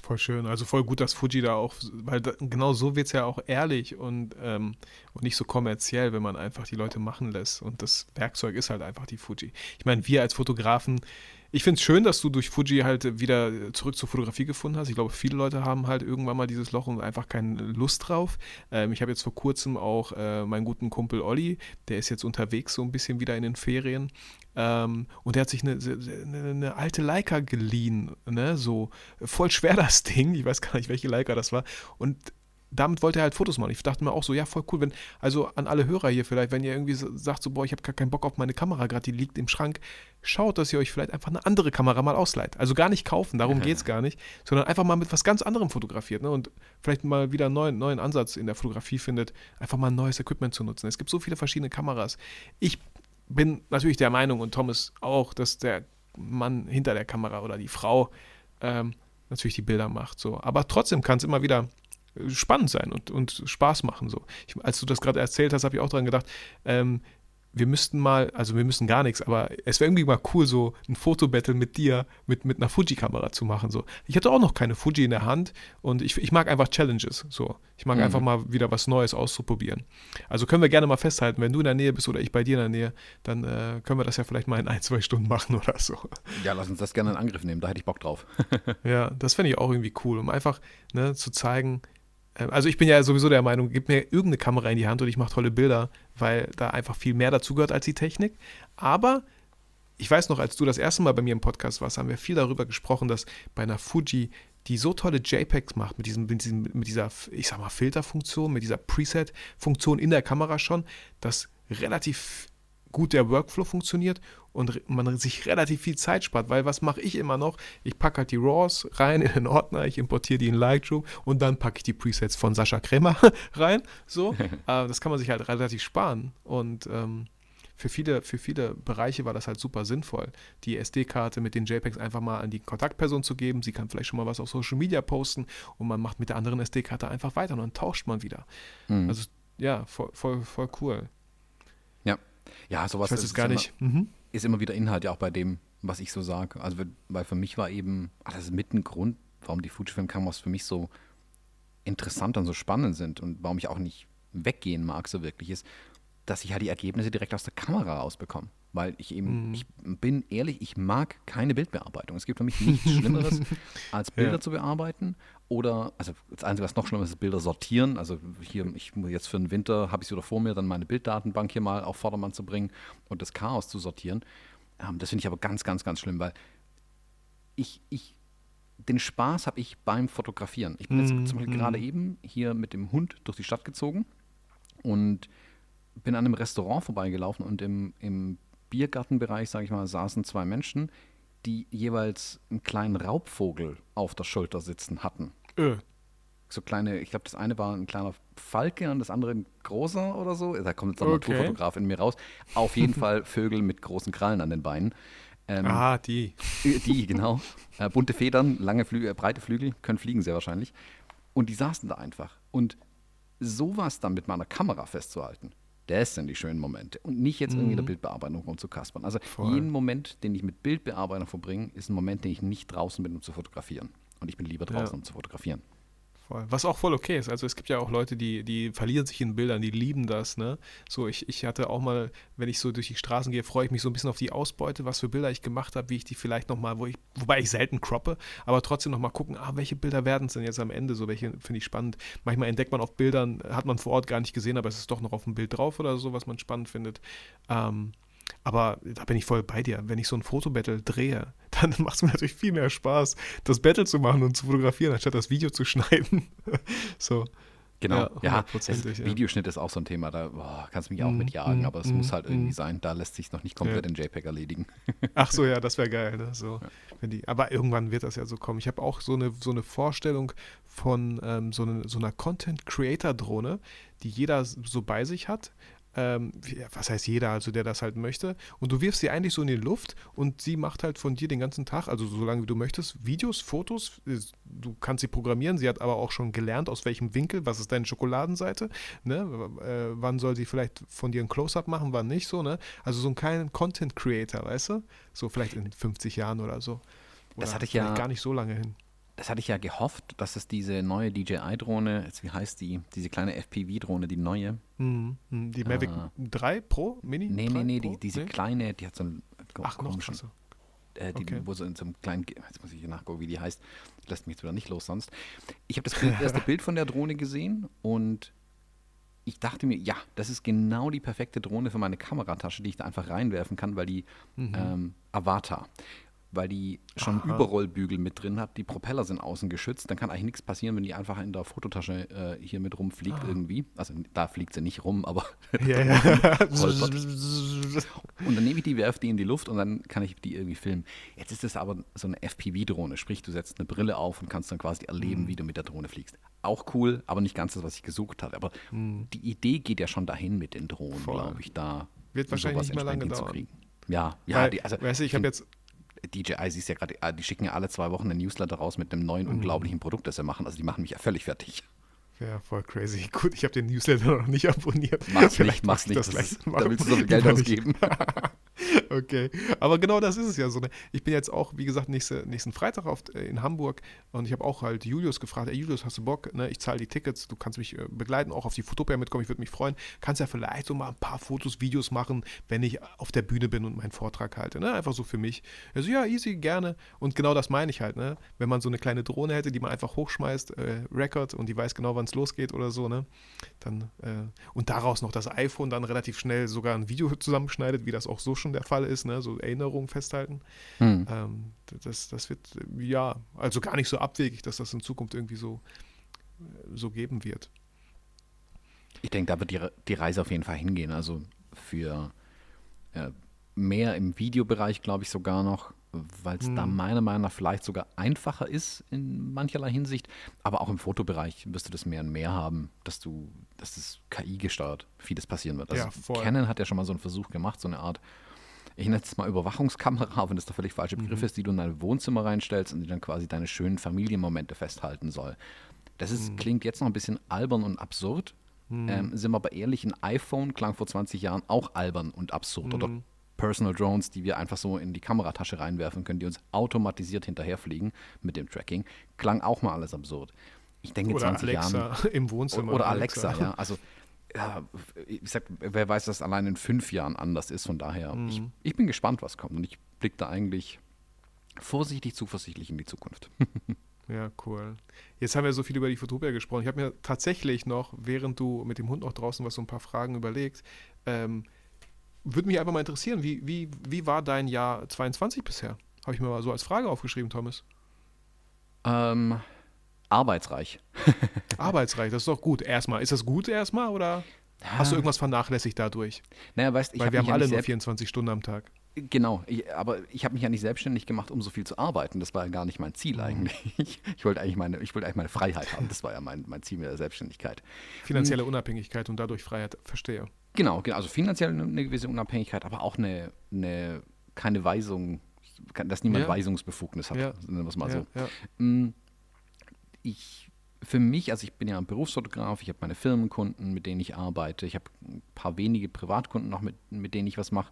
Voll schön. Also voll gut, dass Fuji da auch, weil da, genau so wird es ja auch ehrlich und, ähm, und nicht so kommerziell, wenn man einfach die Leute machen lässt. Und das Werkzeug ist halt einfach die Fuji. Ich meine, wir als Fotografen, ich finde es schön, dass du durch Fuji halt wieder zurück zur Fotografie gefunden hast. Ich glaube, viele Leute haben halt irgendwann mal dieses Loch und einfach keine Lust drauf. Ähm, ich habe jetzt vor kurzem auch äh, meinen guten Kumpel Olli, der ist jetzt unterwegs so ein bisschen wieder in den Ferien. Ähm, und der hat sich eine, eine, eine alte Leica geliehen, ne? so voll schwer das Ding, ich weiß gar nicht, welche Leica das war. Und damit wollte er halt Fotos machen. Ich dachte mir auch so, ja, voll cool, wenn, also an alle Hörer hier vielleicht, wenn ihr irgendwie so, sagt, so, boah, ich habe gar keinen Bock auf meine Kamera, gerade die liegt im Schrank, schaut, dass ihr euch vielleicht einfach eine andere Kamera mal ausleiht. Also gar nicht kaufen, darum geht es gar nicht, sondern einfach mal mit was ganz anderem fotografiert ne? und vielleicht mal wieder einen neuen, neuen Ansatz in der Fotografie findet, einfach mal ein neues Equipment zu nutzen. Es gibt so viele verschiedene Kameras. Ich bin natürlich der Meinung und Thomas auch, dass der Mann hinter der Kamera oder die Frau ähm, natürlich die Bilder macht. So. Aber trotzdem kann es immer wieder spannend sein und, und Spaß machen. So. Ich, als du das gerade erzählt hast, habe ich auch dran gedacht, ähm, wir müssten mal, also wir müssen gar nichts, aber es wäre irgendwie mal cool, so ein Fotobattle mit dir, mit, mit einer Fuji-Kamera zu machen. So. Ich hatte auch noch keine Fuji in der Hand und ich, ich mag einfach Challenges. So. Ich mag Mhm. einfach mal wieder was Neues auszuprobieren. Also können wir gerne mal festhalten, wenn du in der Nähe bist oder ich bei dir in der Nähe, dann äh, können wir das ja vielleicht mal in ein, zwei Stunden machen oder so. Ja, lass uns das gerne in Angriff nehmen, da hätte ich Bock drauf. Ja, das fände ich auch irgendwie cool, um einfach ne, zu zeigen. Ähm, Also ich bin ja sowieso der Meinung, gib mir irgendeine Kamera in die Hand und ich mache tolle Bilder, weil da einfach viel mehr dazugehört als die Technik. Aber ich weiß noch, als du das erste Mal bei mir im Podcast warst, haben wir viel darüber gesprochen, dass bei einer Fuji, die so tolle JPEGs macht, mit, diesem, mit, diesem, mit dieser, ich sag mal, Filterfunktion, mit dieser Preset-Funktion in der Kamera schon, dass relativ gut der Workflow funktioniert und man sich relativ viel Zeit spart, weil was mache ich immer noch? Ich packe halt die RAWs rein in den Ordner, ich importiere die in Lightroom und dann packe ich die Presets von Sascha Krämer rein. So, äh, das kann man sich halt relativ sparen und ähm, für viele, für viele Bereiche war das halt super sinnvoll, die SD-Karte mit den JPEGs einfach mal an die Kontaktperson zu geben. Sie kann vielleicht schon mal was auf Social Media posten und man macht mit der anderen SD-Karte einfach weiter und dann tauscht man wieder. Mhm. Also ja, voll, voll, voll cool. Ja. sowas Ich weiß ist gar immer, nicht. Mhm. ist immer wieder Inhalt, ja auch bei dem, was ich so sage. Also, weil- weil für mich war eben, ach, das ist mit ein Grund, warum die Fujifilm-Kameras für mich so interessant und so spannend sind und warum ich auch nicht weggehen mag, so wirklich ist, dass ich halt die Ergebnisse direkt aus der Kamera rausbekomme. Weil ich eben, Mhm. ich bin ehrlich, ich mag keine Bildbearbeitung. Es gibt für mich nichts Schlimmeres, als Bilder Ja. zu bearbeiten. Oder, also das Einzige, was noch schlimmer ist, ist Bilder sortieren. Also hier, ich muss jetzt für den Winter, habe ich es wieder vor mir, dann meine Bilddatenbank hier mal auf Vordermann zu bringen und das Chaos zu sortieren. Ähm, das finde ich aber ganz, ganz, ganz schlimm, weil ich, ich, den Spaß habe ich beim Fotografieren. Ich bin jetzt Mhm, zum Beispiel mhm. gerade eben hier mit dem Hund durch die Stadt gezogen und bin an einem Restaurant vorbeigelaufen und im, im Biergartenbereich, sage ich mal, saßen zwei Menschen, die jeweils einen kleinen Raubvogel auf der Schulter sitzen hatten. Öh. So kleine, ich glaube, das eine war ein kleiner Falke und das andere ein großer oder so. Da kommt jetzt der Okay. Naturfotograf in mir raus. Auf jeden Fall Vögel mit großen Krallen an den Beinen. Ähm, Ah, die. äh, Die, genau. Äh, bunte Federn, lange Flügel, äh, breite Flügel, können fliegen sehr wahrscheinlich. Und die saßen da einfach. Und sowas dann mit meiner Kamera festzuhalten, das sind die schönen Momente. Und nicht jetzt irgendwie in der Bildbearbeitung rumzukaspern. Also Voll. jeden Moment, den ich mit Bildbearbeitung verbringe, ist ein Moment, den ich nicht draußen bin, um zu fotografieren. Und ich bin lieber draußen, Ja. um zu fotografieren. Voll. Was auch voll okay ist. Also es gibt ja auch Leute, die, die verlieren sich in Bildern, die lieben das, ne? So, ich, ich hatte auch mal, wenn ich so durch die Straßen gehe, freue ich mich so ein bisschen auf die Ausbeute, was für Bilder ich gemacht habe, wie ich die vielleicht nochmal, wo ich, wobei ich selten croppe, aber trotzdem nochmal gucken, ah, welche Bilder werden es denn jetzt am Ende? So, welche finde ich spannend. Manchmal entdeckt man auf Bildern, hat man vor Ort gar nicht gesehen, aber es ist doch noch auf dem Bild drauf oder so, was man spannend findet. Ähm, aber da bin ich voll bei dir. Wenn ich so ein Fotobattle drehe, dann macht es mir natürlich viel mehr Spaß, das Battle zu machen und zu fotografieren, anstatt das Video zu schneiden. so. Genau, ja, ja, ja, Videoschnitt ist auch so ein Thema, da boah, kannst du mich auch mm, mitjagen, mm, aber es mm, muss halt irgendwie mm. sein, da lässt sich noch nicht komplett ja. in JPEG erledigen. Ach so, ja, das wäre geil, ne? so, ja. die, aber irgendwann wird das ja so kommen. Ich habe auch so eine, so eine Vorstellung von ähm, so, eine, so einer Content-Creator-Drohne, die jeder so bei sich hat, ähm, was heißt jeder, also der das halt möchte, und du wirfst sie eigentlich so in die Luft und sie macht halt von dir den ganzen Tag, also solange wie du möchtest, Videos, Fotos, du kannst sie programmieren, sie hat aber auch schon gelernt, aus welchem Winkel, was ist deine Schokoladenseite, ne? Äh, wann soll sie vielleicht von dir ein Close-Up machen, wann nicht so, ne? Also so ein kleiner Content-Creator, weißt du? So vielleicht in 50 Jahren oder so. Oder das hatte ich ja gar nicht so lange hin das hatte ich ja gehofft, dass es diese neue DJI-Drohne, wie heißt die, diese kleine FPV-Drohne, die neue. Mhm, mhm, die Mavic äh, 3 Pro, Mini? Nee, nee, nee, die, diese nee? kleine, die hat so einen Ach, noch krasser. Äh, die, okay. wo so in so einem kleinen, jetzt muss ich nachgucken, wie die heißt, lässt mich jetzt wieder nicht los sonst. Ich habe das Bild, erste Bild von der Drohne gesehen und ich dachte mir, ja, das ist genau die perfekte Drohne für meine Kameratasche, die ich da einfach reinwerfen kann, weil die mhm. ähm, Avatar weil die schon Aha. Überrollbügel mit drin hat. Die Propeller sind außen geschützt. Dann kann eigentlich nichts passieren, wenn die einfach in der Fototasche äh, hier mit rumfliegt ah. irgendwie. Also da fliegt sie nicht rum, aber ja, ja. Und dann nehme ich die, werfe die in die Luft und dann kann ich die irgendwie filmen. Jetzt ist es aber so eine FPV-Drohne, sprich du setzt eine Brille auf und kannst dann quasi erleben, mhm. wie du mit der Drohne fliegst. Auch cool, aber nicht ganz das, was ich gesucht habe. Aber mhm. die Idee geht ja schon dahin mit den Drohnen, glaube ich, da wird wahrscheinlich nicht mehr lange dauern. Ja, ja. Weil, die, also, weißt du, ich habe jetzt DJI siehst ja gerade, ah, die schicken ja alle zwei Wochen einen Newsletter raus mit einem neuen, mhm. unglaublichen Produkt, das sie machen. Also die machen mich ja völlig fertig. Ja, voll crazy. Gut, ich habe den Newsletter noch nicht abonniert. Mach's nicht, mach's nicht. Das, das ist, da willst du so viel Geld ausgeben. okay, aber genau das ist es ja so. Ne? Ich bin jetzt auch, wie gesagt, nächste, nächsten Freitag auf, äh, in Hamburg und ich habe auch halt Julius gefragt, ey Julius, hast du Bock? Ne? Ich zahle die Tickets, du kannst mich äh, begleiten, auch auf die Fotopia mitkommen, ich würde mich freuen. Kannst ja vielleicht so mal ein paar Fotos, Videos machen, wenn ich auf der Bühne bin und meinen Vortrag halte. Ne? Einfach so für mich. Also ja, easy, gerne. Und genau das meine ich halt. Ne? Wenn man so eine kleine Drohne hätte, die man einfach hochschmeißt, äh, Record und die weiß genau, wann es losgeht oder so, ne? Dann, äh, und daraus noch das iPhone dann relativ schnell sogar ein Video zusammenschneidet, wie das auch so schon der Fall ist, ne? so Erinnerungen festhalten. Hm. Ähm, das, das wird, ja, also gar nicht so abwegig, dass das in Zukunft irgendwie so, so geben wird. Ich denke, da wird die, die Reise auf jeden Fall hingehen. Also für äh, mehr im Videobereich, glaube ich, sogar noch weil es hm. da meiner Meinung nach vielleicht sogar einfacher ist in mancherlei Hinsicht. Aber auch im Fotobereich wirst du das mehr und mehr haben, dass du, dass das KI gesteuert vieles passieren wird. Also ja, Canon hat ja schon mal so einen Versuch gemacht, so eine Art, ich nenne es mal Überwachungskamera, wenn das der völlig falsche Begriff mhm. ist, die du in dein Wohnzimmer reinstellst und die dann quasi deine schönen Familienmomente festhalten soll. Das ist, mhm. klingt jetzt noch ein bisschen albern und absurd. Mhm. Ähm, sind wir aber ehrlich, ein iPhone klang vor 20 Jahren auch albern und absurd. Oder mhm. Personal Drones, die wir einfach so in die Kameratasche reinwerfen können, die uns automatisiert hinterherfliegen mit dem Tracking. Klang auch mal alles absurd. Ich denke, oder 20 Alexa Jahren. im Wohnzimmer. Oder Alexa, Alexa, ja. Also, ja, ich sag, wer weiß, dass allein in fünf Jahren anders ist. Von daher, mhm. ich, ich bin gespannt, was kommt. Und ich blicke da eigentlich vorsichtig, zuversichtlich in die Zukunft. Ja, cool. Jetzt haben wir so viel über die Fotopia gesprochen. Ich habe mir tatsächlich noch, während du mit dem Hund noch draußen was so ein paar Fragen überlegt, ähm, würde mich einfach mal interessieren, wie, wie, wie war dein Jahr 22 bisher? Habe ich mir mal so als Frage aufgeschrieben, Thomas. Ähm, arbeitsreich. arbeitsreich, das ist doch gut. Erstmal, ist das gut erstmal oder hast du irgendwas vernachlässigt dadurch? Naja, weißt, ich Weil wir haben ja alle nur 24 Stunden am Tag. Genau, ich, aber ich habe mich ja nicht selbstständig gemacht, um so viel zu arbeiten. Das war ja gar nicht mein Ziel mhm. eigentlich. Ich wollte eigentlich meine, ich wollte eigentlich meine Freiheit haben. Das war ja mein, mein Ziel mit der Selbstständigkeit. Finanzielle Unabhängigkeit und dadurch Freiheit, verstehe. Genau, genau, also finanziell eine gewisse Unabhängigkeit, aber auch eine, eine keine Weisung, dass niemand ja. Weisungsbefugnis hat, ja. nennen wir es mal ja, so. Mm, ich, für mich, also ich bin ja ein Berufsfotograf, ich habe meine Firmenkunden, mit denen ich arbeite, ich habe ein paar wenige Privatkunden noch, mit, mit denen ich was mache.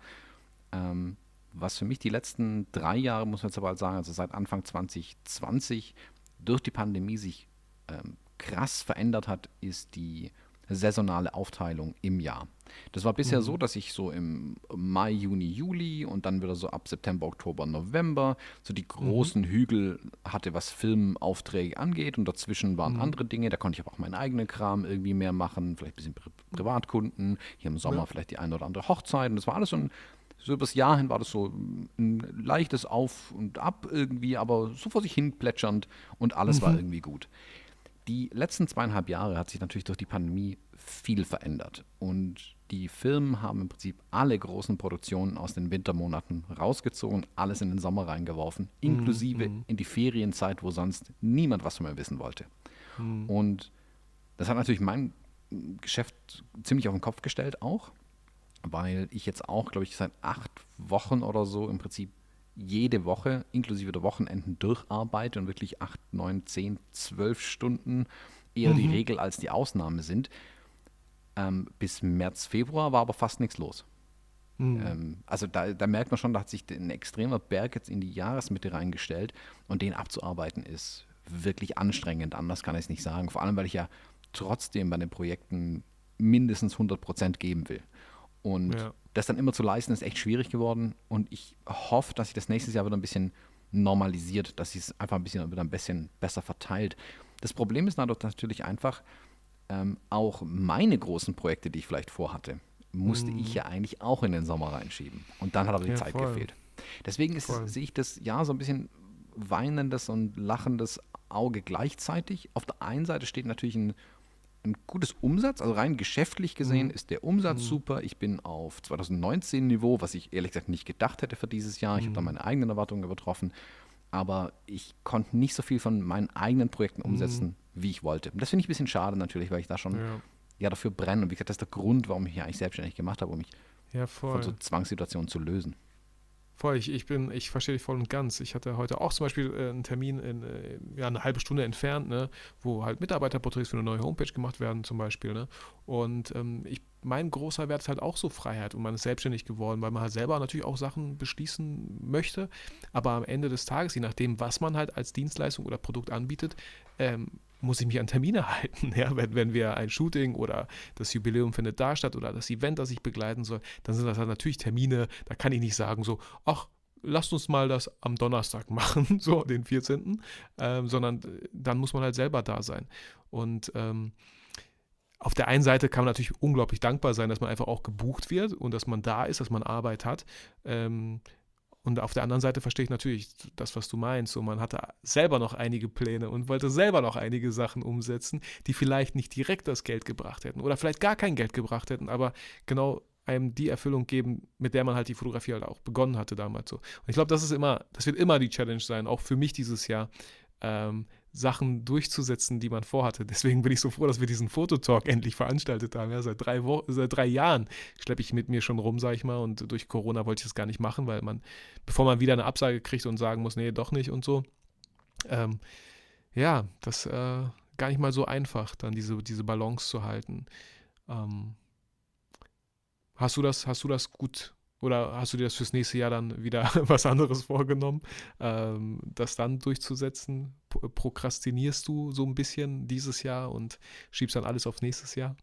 Ähm, was für mich die letzten drei Jahre, muss man jetzt aber halt sagen, also seit Anfang 2020 durch die Pandemie sich ähm, krass verändert hat, ist die saisonale Aufteilung im Jahr. Das war bisher mhm. so, dass ich so im Mai, Juni, Juli und dann wieder so ab September, Oktober, November so die großen mhm. Hügel hatte, was Filmaufträge angeht und dazwischen waren mhm. andere Dinge. Da konnte ich aber auch meinen eigenen Kram irgendwie mehr machen, vielleicht ein bisschen Pri Privatkunden, hier im Sommer ja. vielleicht die eine oder andere Hochzeit und das war alles so ein so übers Jahr hin war das so ein leichtes Auf und Ab irgendwie, aber so vor sich hin plätschernd und alles war mhm. irgendwie gut. Die letzten zweieinhalb Jahre hat sich natürlich durch die Pandemie viel verändert. Und die Firmen haben im Prinzip alle großen Produktionen aus den Wintermonaten rausgezogen, alles in den Sommer reingeworfen, mhm, inklusive mm. in die Ferienzeit, wo sonst niemand was von mir wissen wollte. Mm. Und das hat natürlich mein Geschäft ziemlich auf den Kopf gestellt auch, weil ich jetzt auch, glaube ich, seit acht Wochen oder so im Prinzip jede Woche inklusive der Wochenenden durcharbeite und wirklich acht, neun, zehn, zwölf Stunden eher mhm. die Regel als die Ausnahme sind. Ähm, bis März, Februar war aber fast nichts los. Mhm. Ähm, also da, da, merkt man schon, da hat sich ein extremer Berg jetzt in die Jahresmitte reingestellt und den abzuarbeiten ist wirklich anstrengend. Anders kann ich es nicht sagen. Vor allem, weil ich ja trotzdem bei den Projekten mindestens 100 Prozent geben will. Und ja. Das dann immer zu leisten, ist echt schwierig geworden. Und ich hoffe, dass sich das nächstes Jahr wieder ein bisschen normalisiert, dass sich es einfach ein bisschen wieder ein bisschen besser verteilt. Das Problem ist natürlich einfach, ähm, auch meine großen Projekte, die ich vielleicht vorhatte, musste mm. ich ja eigentlich auch in den Sommer reinschieben. Und dann hat aber die ja, Zeit voll. gefehlt. Deswegen ist, sehe ich das ja so ein bisschen weinendes und lachendes Auge gleichzeitig. Auf der einen Seite steht natürlich ein ein gutes Umsatz, also rein geschäftlich gesehen mhm. ist der Umsatz mhm. super. Ich bin auf 2019 Niveau, was ich ehrlich gesagt nicht gedacht hätte für dieses Jahr. Ich mhm. habe da meine eigenen Erwartungen übertroffen, aber ich konnte nicht so viel von meinen eigenen Projekten umsetzen, mhm. wie ich wollte. Und das finde ich ein bisschen schade natürlich, weil ich da schon ja. ja. dafür brenne. Und wie gesagt, das ist der Grund, warum ich mich eigentlich selbstständig gemacht habe, um mich ja, von so Zwangssituationen zu lösen. Voll, ich, ich bin, ich verstehe dich voll und ganz. Ich hatte heute auch zum Beispiel äh, einen Termin in, äh, ja, eine halbe Stunde entfernt, ne, wo halt Mitarbeiterporträts für eine neue Homepage gemacht werden, zum Beispiel. Ne? Und ähm, ich, mein großer Wert ist halt auch so Freiheit und man ist selbstständig geworden, weil man halt selber natürlich auch Sachen beschließen möchte. Aber am Ende des Tages, je nachdem, was man halt als Dienstleistung oder Produkt anbietet, ähm, muss ich mich an Termine halten. Ja, wenn, wenn wir ein Shooting oder das Jubiläum findet da statt oder das Event, das ich begleiten soll, dann sind das halt natürlich Termine, da kann ich nicht sagen so, ach, lasst uns mal das am Donnerstag machen, so den 14., ähm, sondern dann muss man halt selber da sein. Und ähm, auf der einen Seite kann man natürlich unglaublich dankbar sein, dass man einfach auch gebucht wird und dass man da ist, dass man Arbeit hat. Ähm, und auf der anderen Seite verstehe ich natürlich das, was du meinst. So, man hatte selber noch einige Pläne und wollte selber noch einige Sachen umsetzen, die vielleicht nicht direkt das Geld gebracht hätten oder vielleicht gar kein Geld gebracht hätten, aber genau einem die Erfüllung geben, mit der man halt die Fotografie halt auch begonnen hatte damals so. Und ich glaube, das ist immer, das wird immer die Challenge sein, auch für mich dieses Jahr, ähm, Sachen durchzusetzen, die man vorhatte. Deswegen bin ich so froh, dass wir diesen Fototalk endlich veranstaltet haben. Ja, seit, drei Wochen, seit drei Jahren schleppe ich mit mir schon rum, sag ich mal. Und durch Corona wollte ich das gar nicht machen, weil man, bevor man wieder eine Absage kriegt und sagen muss, nee, doch nicht und so. Ähm, ja, das äh, gar nicht mal so einfach, dann diese, diese Balance zu halten. Ähm, hast du das, hast du das gut oder hast du dir das fürs nächste Jahr dann wieder was anderes vorgenommen, ähm, das dann durchzusetzen? Prokrastinierst du so ein bisschen dieses Jahr und schiebst dann alles auf nächstes Jahr?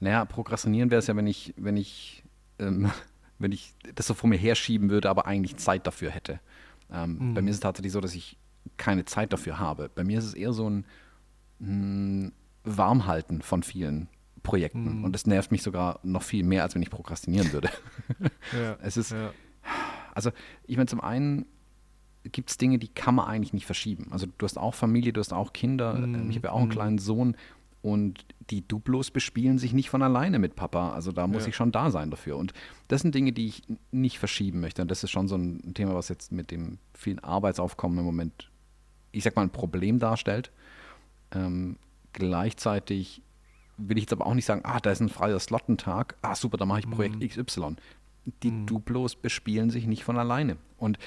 Naja, prokrastinieren wäre es ja, wenn ich, wenn ich, ähm, wenn ich das so vor mir herschieben würde, aber eigentlich Zeit dafür hätte. Ähm, mhm. Bei mir ist es tatsächlich so, dass ich keine Zeit dafür habe. Bei mir ist es eher so ein mh, hm, Warmhalten von vielen Projekten. Mhm. Und das nervt mich sogar noch viel mehr, als wenn ich prokrastinieren würde. Ja, es ist, ja. also ich meine, zum einen gibt es Dinge, die kann man eigentlich nicht verschieben. Also du hast auch Familie, du hast auch Kinder. Mhm. Ich habe ja auch einen mhm. kleinen Sohn und die Duplos bespielen sich nicht von alleine mit Papa. Also da muss ja. ich schon da sein dafür. Und das sind Dinge, die ich nicht verschieben möchte. Und das ist schon so ein Thema, was jetzt mit dem vielen Arbeitsaufkommen im Moment, ich sag mal, ein Problem darstellt. Ähm, gleichzeitig will ich jetzt aber auch nicht sagen, ah, da ist ein freier Slottentag, ah, super, da mache ich Projekt mhm. XY. Die mhm. Duplos bespielen sich nicht von alleine. Und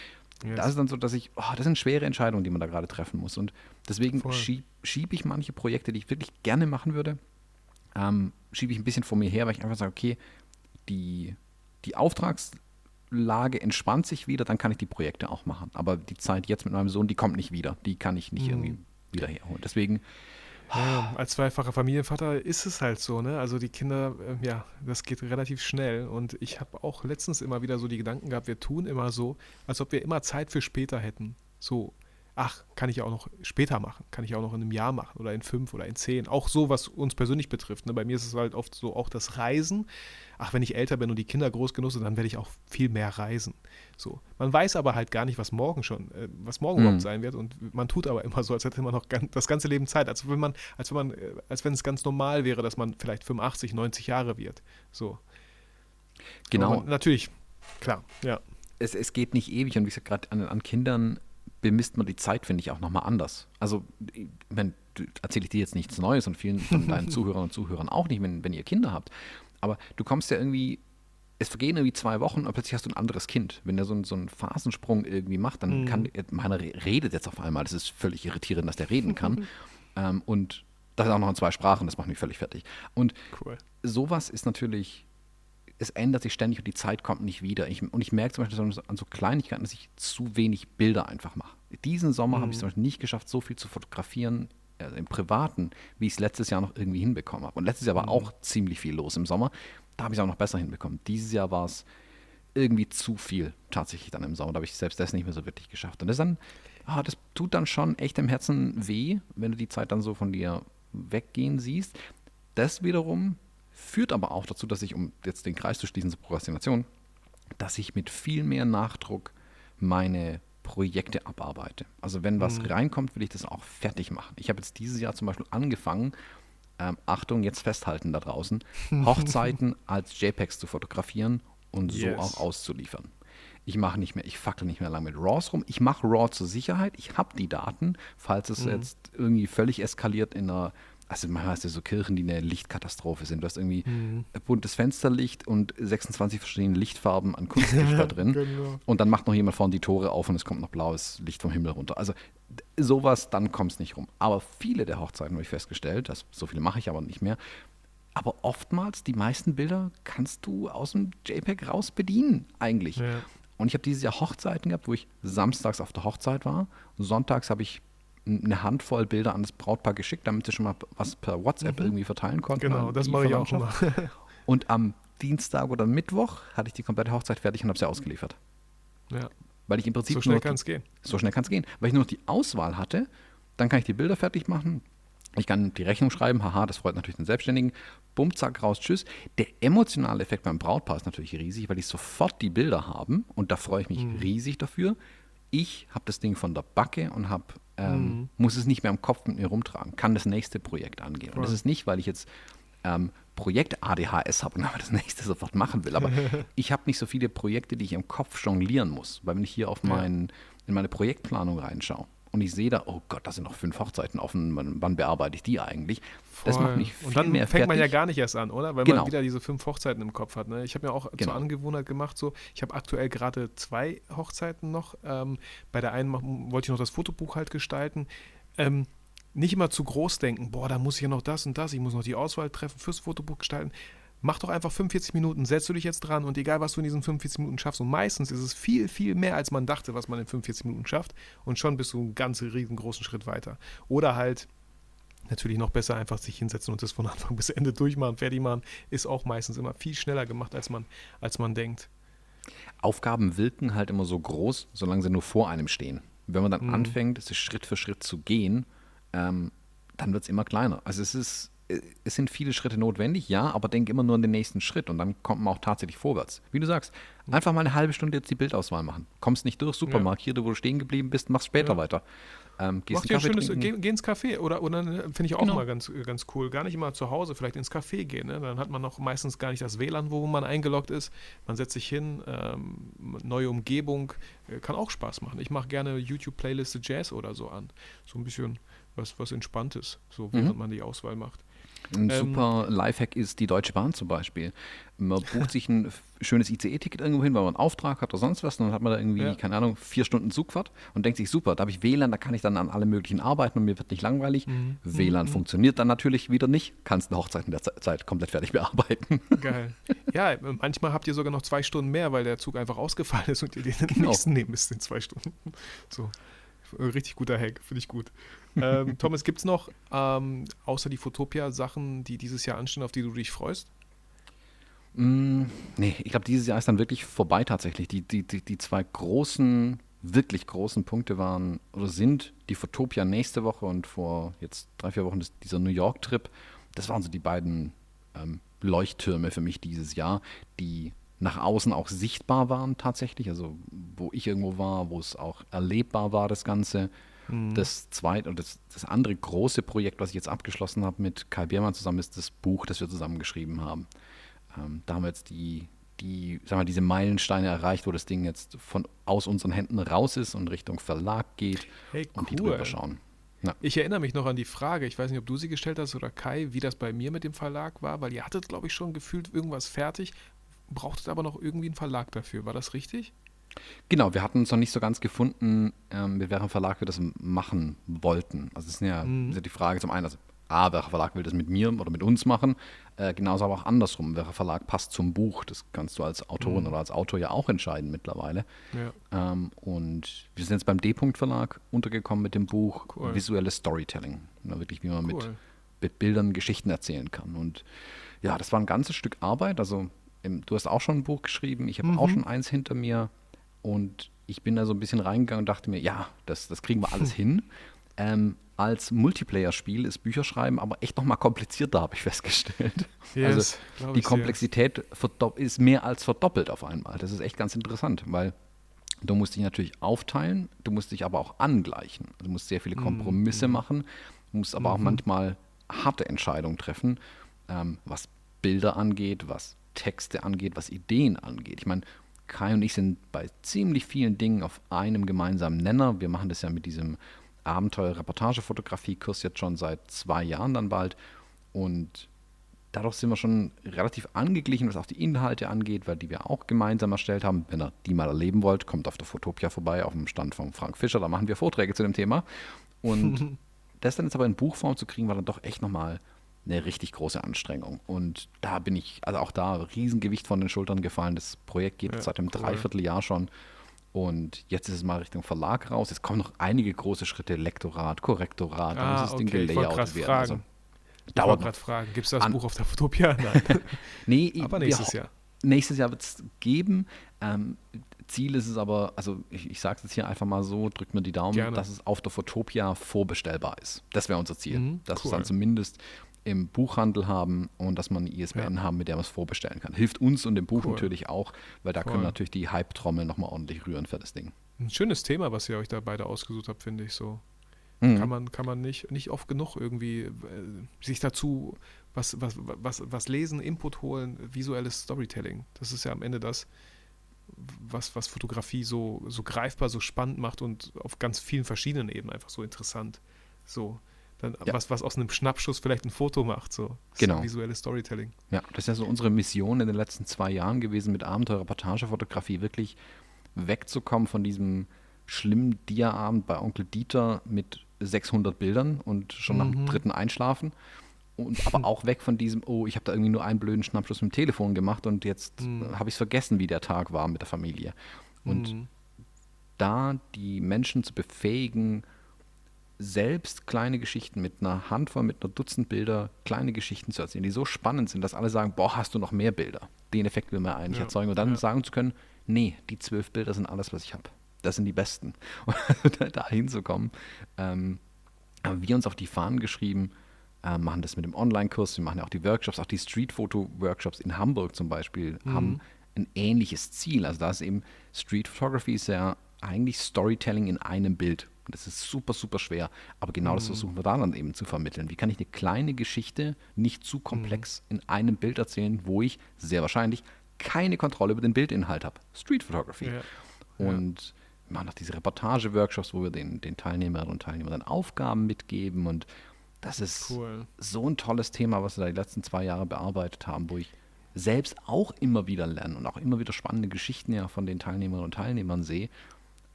yes. das ist dann so, dass ich, oh, das sind schwere Entscheidungen, die man da gerade treffen muss. Und deswegen schiebe schieb ich manche Projekte, die ich wirklich gerne machen würde, ähm, schiebe ich ein bisschen vor mir her, weil ich einfach sage, okay, die, die Auftragslage entspannt sich wieder, dann kann ich die Projekte auch machen. Aber die Zeit jetzt mit meinem Sohn, die kommt nicht wieder. Die kann ich nicht mhm. irgendwie wieder herholen. Deswegen Ja, als zweifacher Familienvater ist es halt so, ne? Also die Kinder, äh, ja, das geht relativ schnell. Und ich habe auch letztens immer wieder so die Gedanken gehabt, wir tun immer so, als ob wir immer Zeit für später hätten. So, ach, kann ich ja auch noch später machen, kann ich auch noch in einem Jahr machen oder in fünf oder in zehn. Auch so, was uns persönlich betrifft. Ne? Bei mir ist es halt oft so, auch das Reisen. Ach, wenn ich älter bin und die Kinder groß genug sind, dann werde ich auch viel mehr reisen. So. Man weiß aber halt gar nicht, was morgen schon, äh, was morgen mhm. überhaupt sein wird. Und man tut aber immer so, als hätte man noch ganz, das ganze Leben Zeit. Als wenn man, als wenn man, äh, als wenn es ganz normal wäre, dass man vielleicht 85, 90 Jahre wird. So. Genau. Man, natürlich, klar, ja. Es, es geht nicht ewig und wie gesagt, gerade an, an Kindern bemisst man die Zeit, finde ich, auch nochmal anders. Also, wenn erzähle ich dir jetzt nichts Neues und vielen von deinen Zuhörern und Zuhörern auch nicht, wenn, wenn ihr Kinder habt. Aber du kommst ja irgendwie, es vergehen irgendwie zwei Wochen und plötzlich hast du ein anderes Kind. Wenn der so, so einen Phasensprung irgendwie macht, dann mhm. kann, meiner redet jetzt auf einmal. Das ist völlig irritierend, dass der reden kann. ähm, und das ist auch noch in zwei Sprachen, das macht mich völlig fertig. Und cool. sowas ist natürlich es ändert sich ständig und die Zeit kommt nicht wieder. Ich, und ich merke zum Beispiel an so Kleinigkeiten, dass ich zu wenig Bilder einfach mache. Diesen Sommer mhm. habe ich zum Beispiel nicht geschafft, so viel zu fotografieren also im Privaten, wie ich es letztes Jahr noch irgendwie hinbekommen habe. Und letztes Jahr war mhm. auch ziemlich viel los im Sommer. Da habe ich es auch noch besser hinbekommen. Dieses Jahr war es irgendwie zu viel tatsächlich dann im Sommer. Da habe ich selbst das nicht mehr so wirklich geschafft. Und das dann, ah, das tut dann schon echt im Herzen weh, wenn du die Zeit dann so von dir weggehen siehst. Das wiederum Führt aber auch dazu, dass ich, um jetzt den Kreis zu schließen zur Prokrastination, dass ich mit viel mehr Nachdruck meine Projekte abarbeite. Also wenn was mhm. reinkommt, will ich das auch fertig machen. Ich habe jetzt dieses Jahr zum Beispiel angefangen, ähm, Achtung, jetzt festhalten da draußen, Hochzeiten als JPEGs zu fotografieren und yes. so auch auszuliefern. Ich mache nicht mehr, ich fackel nicht mehr lange mit RAWs rum. Ich mache RAW zur Sicherheit. Ich habe die Daten, falls es mhm. jetzt irgendwie völlig eskaliert in einer also manchmal hast du so Kirchen, die eine Lichtkatastrophe sind. Du hast irgendwie mhm. buntes Fensterlicht und 26 verschiedene Lichtfarben an Kunstlicht da drin. genau. Und dann macht noch jemand vorne die Tore auf und es kommt noch blaues Licht vom Himmel runter. Also sowas, dann kommt es nicht rum. Aber viele der Hochzeiten habe ich festgestellt, dass, so viele mache ich aber nicht mehr. Aber oftmals, die meisten Bilder kannst du aus dem JPEG raus bedienen, eigentlich. Ja. Und ich habe dieses Jahr Hochzeiten gehabt, wo ich samstags auf der Hochzeit war. Sonntags habe ich eine Handvoll Bilder an das Brautpaar geschickt, damit sie schon mal was per WhatsApp mhm. irgendwie verteilen konnten. Genau, das mache ich auch schon mal. und am Dienstag oder Mittwoch hatte ich die komplette Hochzeit fertig und habe sie ausgeliefert. Ja. Weil ich im Prinzip so schnell kann es gehen. So schnell kann es gehen. Weil ich nur noch die Auswahl hatte, dann kann ich die Bilder fertig machen. Ich kann die Rechnung schreiben, haha, das freut natürlich den Selbstständigen. Bumm, zack, raus, tschüss. Der emotionale Effekt beim Brautpaar ist natürlich riesig, weil die sofort die Bilder haben und da freue ich mich mhm. riesig dafür. Ich habe das Ding von der Backe und habe ähm, mhm. muss es nicht mehr am Kopf mit mir rumtragen, kann das nächste Projekt angehen. Und das ist nicht, weil ich jetzt ähm, Projekt-ADHS habe und aber das nächste sofort machen will. Aber ich habe nicht so viele Projekte, die ich im Kopf jonglieren muss. Weil wenn ich hier auf mein, in meine Projektplanung reinschaue, und ich sehe da, oh Gott, da sind noch fünf Hochzeiten offen, wann, bearbeite ich die eigentlich? Voll. Das macht mich viel Und dann mehr fängt fertig. man ja gar nicht erst an, oder? Weil genau. man wieder diese fünf Hochzeiten im Kopf hat. Ne? Ich habe mir auch genau. zur Angewohnheit gemacht, so, ich habe aktuell gerade zwei Hochzeiten noch. Ähm, bei der einen wollte ich noch das Fotobuch halt gestalten. Ähm, nicht immer zu groß denken, boah, da muss ich ja noch das und das, ich muss noch die Auswahl treffen fürs Fotobuch gestalten mach doch einfach 45 Minuten, setzt du dich jetzt dran und egal, was du in diesen 45 Minuten schaffst, und meistens ist es viel, viel mehr, als man dachte, was man in 45 Minuten schafft und schon bist du einen ganz riesengroßen Schritt weiter. Oder halt natürlich noch besser einfach sich hinsetzen und das von Anfang bis Ende durchmachen, fertig machen, ist auch meistens immer viel schneller gemacht, als man, als man denkt. Aufgaben wirken halt immer so groß, solange sie nur vor einem stehen. Wenn man dann mhm. anfängt, es Schritt für Schritt zu gehen, ähm, dann wird es immer kleiner. Also es ist es sind viele Schritte notwendig, ja, aber denk immer nur an den nächsten Schritt und dann kommt man auch tatsächlich vorwärts. Wie du sagst, einfach mal eine halbe Stunde jetzt die Bildauswahl machen. Kommst nicht durch, super, ja. markiere, wo du stehen geblieben bist, machst später ja. weiter. Ähm, Mach dir ein schönes, geh, geh, ins Café oder, oder ne, finde ich auch genau. mal ganz, ganz cool. Gar nicht immer zu Hause, vielleicht ins Café gehen. Ne? Dann hat man noch meistens gar nicht das WLAN, wo man eingeloggt ist. Man setzt sich hin, ähm, neue Umgebung, äh, kann auch Spaß machen. Ich mache gerne YouTube-Playliste Jazz oder so an. So ein bisschen was, was Entspanntes, so während mhm. man die Auswahl macht. Ein ähm, super Lifehack ist die Deutsche Bahn zum Beispiel. Man bucht sich ein schönes ICE-Ticket irgendwo hin, weil man einen Auftrag hat oder sonst was. Und dann hat man da irgendwie, ja. keine Ahnung, vier Stunden Zugfahrt und denkt sich, super, da habe ich WLAN, da kann ich dann an alle möglichen arbeiten und mir wird nicht langweilig. Mhm. WLAN mhm. funktioniert dann natürlich wieder nicht. Kannst eine Hochzeit in der Zeit komplett fertig bearbeiten. Geil. Ja, manchmal habt ihr sogar noch zwei Stunden mehr, weil der Zug einfach ausgefallen ist und ihr den genau. nächsten nehmen müsst in zwei Stunden. So. Richtig guter Hack, finde ich gut. Ähm, Thomas, gibt es noch ähm, außer die Fotopia Sachen, die dieses Jahr anstehen, auf die du dich freust? Mm, nee, ich glaube, dieses Jahr ist dann wirklich vorbei tatsächlich. Die, die, die, die zwei großen, wirklich großen Punkte waren oder sind die Fotopia nächste Woche und vor jetzt drei, vier Wochen dieser New York-Trip. Das waren so die beiden ähm, Leuchttürme für mich dieses Jahr, die nach außen auch sichtbar waren tatsächlich, also wo ich irgendwo war, wo es auch erlebbar war, das Ganze. Mhm. Das zweite und das, das, andere große Projekt, was ich jetzt abgeschlossen habe mit Kai Biermann zusammen, ist das Buch, das wir zusammen geschrieben haben. Ähm, da haben wir jetzt die, die, sagen wir, diese Meilensteine erreicht, wo das Ding jetzt von aus unseren Händen raus ist und Richtung Verlag geht hey, cool. und die drüber schauen. Ja. Ich erinnere mich noch an die Frage, ich weiß nicht, ob du sie gestellt hast oder Kai, wie das bei mir mit dem Verlag war, weil ihr hattet, glaube ich, schon gefühlt irgendwas fertig, brauchtet aber noch irgendwie einen Verlag dafür. War das richtig? Genau, wir hatten uns noch nicht so ganz gefunden, ähm, mit welchem Verlag wir das machen wollten. Also es ist ja, mhm. ist ja die Frage zum einen, also A, welcher Verlag will das mit mir oder mit uns machen? Äh, genauso aber auch andersrum. Welcher Verlag passt zum Buch? Das kannst du als Autorin mhm. oder als Autor ja auch entscheiden mittlerweile. Ja. Ähm, und wir sind jetzt beim D-Punkt-Verlag untergekommen mit dem Buch cool. Visuelles Storytelling. Ja, wirklich, wie man cool. mit, mit Bildern Geschichten erzählen kann. Und ja, das war ein ganzes Stück Arbeit. Also du hast auch schon ein Buch geschrieben, ich habe mhm. auch schon eins hinter mir. Und ich bin da so ein bisschen reingegangen und dachte mir, ja, das, das kriegen wir alles hin. Ähm, als Multiplayer-Spiel ist Bücherschreiben aber echt nochmal komplizierter, habe ich festgestellt. Yes, also die Komplexität ist mehr als verdoppelt auf einmal. Das ist echt ganz interessant, weil du musst dich natürlich aufteilen, du musst dich aber auch angleichen. Du musst sehr viele Kompromisse mhm. machen, du musst aber mhm. auch manchmal harte Entscheidungen treffen, ähm, was Bilder angeht, was Texte angeht, was Ideen angeht. Ich meine, Kai und ich sind bei ziemlich vielen Dingen auf einem gemeinsamen Nenner. Wir machen das ja mit diesem Abenteuer-Reportage-Fotografie-Kurs jetzt schon seit zwei Jahren dann bald. Und dadurch sind wir schon relativ angeglichen, was auch die Inhalte angeht, weil die wir auch gemeinsam erstellt haben. Wenn ihr die mal erleben wollt, kommt auf der Fotopia vorbei, auf dem Stand von Frank Fischer, da machen wir Vorträge zu dem Thema. Und das dann jetzt aber in Buchform zu kriegen, war dann doch echt nochmal eine richtig große Anstrengung. Und da bin ich, also auch da, Riesengewicht von den Schultern gefallen. Das Projekt geht ja, seit einem cool. Dreivierteljahr schon. Und jetzt ist es mal Richtung Verlag raus. Es kommen noch einige große Schritte, Lektorat, Korrektorat, ah, dann ist das okay. Ding gelayoutet werden. Also, ich wollte gerade fragen, gibt es das Buch auf der Fotopia? Nein. nee, aber nächstes Jahr. Nächstes Jahr wird es geben. Ähm, Ziel ist es aber, also ich, ich sage es jetzt hier einfach mal so, drückt mir die Daumen, Gerne. dass es auf der Fotopia vorbestellbar ist. Das wäre unser Ziel. Mhm, dass cool. es dann zumindest im Buchhandel haben und dass man eine ISBN ja. haben, mit der man es vorbestellen kann. Hilft uns und dem Buch cool. natürlich auch, weil da cool. können natürlich die Hype-Trommel nochmal ordentlich rühren für das Ding. Ein schönes Thema, was ihr euch da beide ausgesucht habt, finde ich so. Mhm. Kann man, kann man nicht, nicht oft genug irgendwie äh, sich dazu was, was, was, was lesen, Input holen, visuelles Storytelling. Das ist ja am Ende das, was, was Fotografie so, so greifbar, so spannend macht und auf ganz vielen verschiedenen Ebenen einfach so interessant. So, dann ja. was, was aus einem Schnappschuss vielleicht ein Foto macht. So. genau. visuelles Storytelling. Ja, das ist ja so unsere Mission in den letzten zwei Jahren gewesen, mit Abenteuer-Reportagefotografie wirklich wegzukommen von diesem schlimmen Dia-Abend bei Onkel Dieter mit 600 Bildern und schon mhm. nach dem dritten einschlafen. Und aber auch weg von diesem, oh, ich habe da irgendwie nur einen blöden Schnappschuss mit dem Telefon gemacht und jetzt mhm. habe ich es vergessen, wie der Tag war mit der Familie. Und mhm. da die Menschen zu befähigen, selbst kleine Geschichten mit einer Handvoll, mit einer Dutzend Bilder, kleine Geschichten zu erzählen, die so spannend sind, dass alle sagen, boah, hast du noch mehr Bilder? Den Effekt will man eigentlich ja, erzeugen. Und dann ja. sagen zu können, nee, die zwölf Bilder sind alles, was ich habe. Das sind die besten. Und da hinzukommen, ähm, haben wir uns auf die Fahnen geschrieben, äh, machen das mit dem Online-Kurs, wir machen ja auch die Workshops, auch die Street-Foto-Workshops in Hamburg zum Beispiel, mhm. haben ein ähnliches Ziel. Also da ist eben Street Photography ist ja eigentlich Storytelling in einem Bild. Das ist super, super schwer. Aber genau mhm. das versuchen wir da dann eben zu vermitteln. Wie kann ich eine kleine Geschichte nicht zu komplex mhm. in einem Bild erzählen, wo ich sehr wahrscheinlich keine Kontrolle über den Bildinhalt habe? Street Photography. Ja. Und wir machen auch diese Reportage-Workshops, wo wir den, den Teilnehmerinnen und Teilnehmern dann Aufgaben mitgeben. Und das ist cool. so ein tolles Thema, was wir da die letzten zwei Jahre bearbeitet haben, wo ich selbst auch immer wieder lerne und auch immer wieder spannende Geschichten ja von den Teilnehmerinnen und Teilnehmern sehe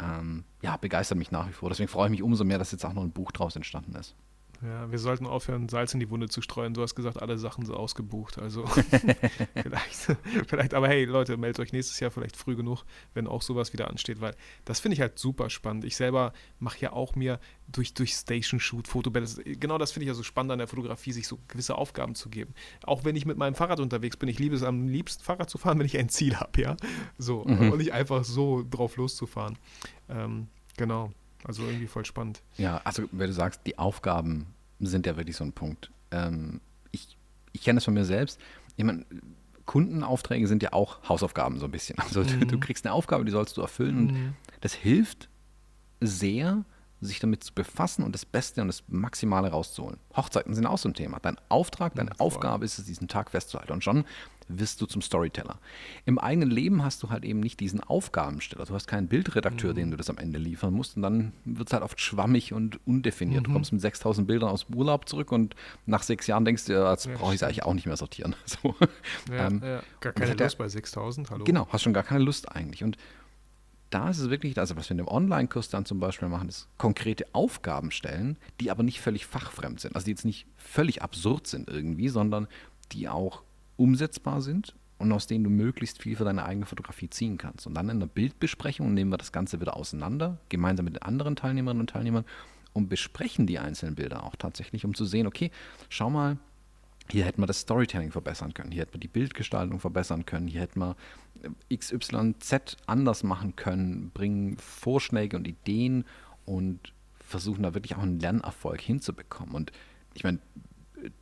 ähm, ja, begeistert mich nach wie vor. Deswegen freue ich mich umso mehr, dass jetzt auch noch ein Buch draus entstanden ist. Ja, wir sollten aufhören, Salz in die Wunde zu streuen. Du hast gesagt, alle Sachen sind ausgebucht. Also vielleicht, vielleicht, aber hey, Leute, meldet euch nächstes Jahr vielleicht früh genug, wenn auch sowas wieder ansteht, weil das finde ich halt super spannend. Ich selber mache ja auch mir durch, durch Station Shoot, Fotobälle, genau das finde ich ja so spannend an der Fotografie, sich so gewisse Aufgaben zu geben. Auch wenn ich mit meinem Fahrrad unterwegs bin, ich liebe es am liebsten Fahrrad zu fahren, wenn ich ein Ziel habe, ja. So, mhm. und nicht einfach so drauf loszufahren. Ähm, genau. Also irgendwie voll spannend. Ja, also wenn du sagst, die Aufgaben sind ja wirklich so ein Punkt. Ähm, ich ich kenne das von mir selbst. Ich meine, Kundenaufträge sind ja auch Hausaufgaben so ein bisschen. Also mhm. du, du, kriegst eine Aufgabe, die sollst du erfüllen und mhm. das hilft sehr, sich damit zu befassen und das Beste und das Maximale rauszuholen. Hochzeiten sind auch so ein Thema. Dein Auftrag, deine Aufgabe ist es, diesen Tag festzuhalten. Und schon wirst du zum Storyteller. Im eigenen Leben hast du halt eben nicht diesen Aufgabensteller. Du hast keinen Bildredakteur, mhm. dem du das am Ende liefern musst. Und dann wird es halt oft schwammig und undefiniert. Mhm. Du kommst mit 6000 Bildern aus dem Urlaub zurück und nach sechs Jahren denkst du, jetzt ja, brauche ich es eigentlich auch nicht mehr sortieren. So. Ja, ähm, ja. Gar keine Lust bei 6000, hallo. Genau, hast schon gar keine Lust eigentlich. Und da ist es wirklich, also was wir in dem Online-Kurs dann zum Beispiel machen, ist konkrete Aufgaben stellen, die aber nicht völlig fachfremd sind. Also die jetzt nicht völlig absurd sind irgendwie, sondern die auch umsetzbar sind und aus denen du möglichst viel für deine eigene Fotografie ziehen kannst. Und dann in der Bildbesprechung nehmen wir das Ganze wieder auseinander, gemeinsam mit den anderen Teilnehmerinnen und Teilnehmern und besprechen die einzelnen Bilder auch tatsächlich, um zu sehen, okay, schau mal, hier hätten wir das Storytelling verbessern können, hier hätten wir die Bildgestaltung verbessern können, hier hätten wir XYZ anders machen können, bringen Vorschläge und Ideen und versuchen da wirklich auch einen Lernerfolg hinzubekommen. Und ich meine,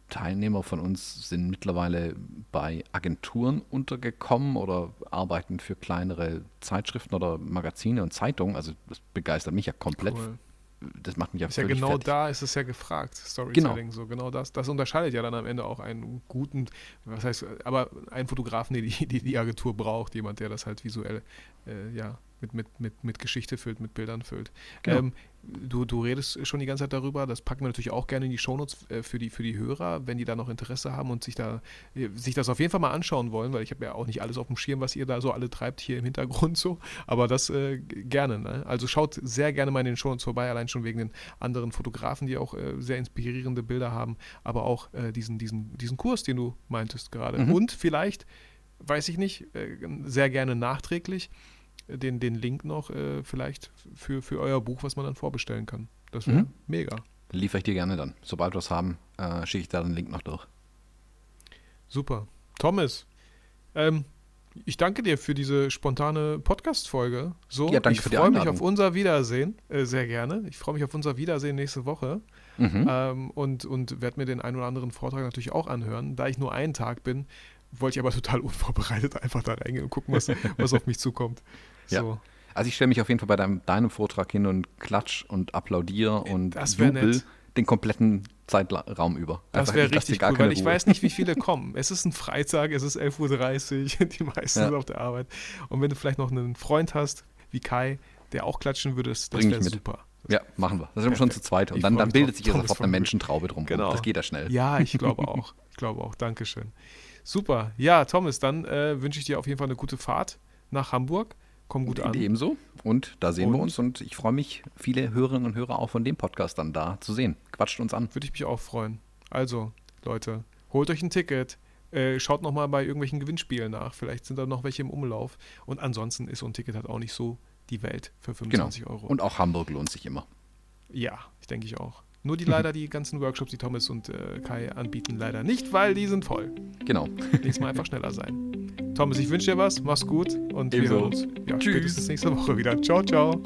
Teilnehmer von uns sind mittlerweile bei Agenturen untergekommen oder arbeiten für kleinere Zeitschriften oder Magazine und Zeitungen. Also das begeistert mich ja komplett. Cool das macht mich ja ist ja genau fertig. da ist es ja gefragt, Storytelling. Genau. So genau das. Das unterscheidet ja dann am Ende auch einen guten, was heißt, aber einen Fotografen, den die, die, die Agentur braucht, jemand, der das halt visuell äh, ja, mit, mit, mit, mit Geschichte füllt, mit Bildern füllt. Genau. Ähm, du, du redest schon die ganze Zeit darüber, das packen wir natürlich auch gerne in die Shownotes äh, für, die, für die Hörer, wenn die da noch Interesse haben und sich da äh, sich das auf jeden Fall mal anschauen wollen, weil ich habe ja auch nicht alles auf dem Schirm, was ihr da so alle treibt hier im Hintergrund so, aber das äh, gerne. Ne? Also schaut sehr gerne mal in den Shownotes vorbei, allein schon wegen den anderen Fotografen, die auch äh, sehr inspirierende Bilder haben, aber auch äh, diesen, diesen, diesen Kurs, den du meintest gerade. Mhm. Und vielleicht, weiß ich nicht, sehr gerne nachträglich den, den Link noch äh, vielleicht für, für euer Buch, was man dann vorbestellen kann. Das wäre mhm. mega. Liefere ich dir gerne dann. Sobald wir es haben, äh, schicke ich da den Link noch durch. Super. Thomas, ähm, ich danke dir für diese spontane Podcast-Folge. So, ja, ich freue mich auf unser Wiedersehen. Äh, sehr gerne. Ich freue mich auf unser Wiedersehen nächste Woche. Mhm. Ähm, und und werde mir den einen oder anderen Vortrag natürlich auch anhören. Da ich nur einen Tag bin, wollte ich aber total unvorbereitet einfach da reingehen und gucken, was, was auf mich zukommt. Ja. So. Also ich stelle mich auf jeden Fall bei deinem, deinem, Vortrag hin und klatsch und applaudiere und jubel nett. den kompletten Zeitraum über. Das wäre richtig cool, weil ich weiß nicht, wie viele kommen. Es ist ein Freitag, es ist 11.30 Uhr, die meisten ja. sind auf der Arbeit. Und wenn du vielleicht noch einen Freund hast, wie Kai, der auch klatschen würde, das wäre super. Ja, machen wir. Das sind wir schon zu zweit. Und dann, dann bildet sich sofort eine Menschentraube drum. Genau. Das geht ja schnell. Ja, ich glaube auch. Ich glaube auch. Dankeschön. Super. Ja, Thomas, dann äh, wünsche ich dir auf jeden Fall eine gute Fahrt nach Hamburg. Komm gut an. Ebenso. Und da sehen und wir uns. Und ich freue mich, viele Hörerinnen und Hörer auch von dem Podcast dann da zu sehen. Quatscht uns an. Würde ich mich auch freuen. Also, Leute, holt euch ein Ticket. Äh, schaut nochmal bei irgendwelchen Gewinnspielen nach. Vielleicht sind da noch welche im Umlauf. Und ansonsten ist so ein Ticket halt auch nicht so die Welt für 25 genau. Euro. Und auch Hamburg lohnt sich immer. Ja, ich denke ich auch. Nur die leider die ganzen Workshops, die Thomas und äh, Kai anbieten, leider nicht, weil die sind voll. Genau. Nächstes Mal einfach schneller sein. Thomas, ich wünsche dir was, mach's gut und Ebenso. wir hören uns ja, Tschüss. spätestens nächste Woche wieder. Ciao, ciao.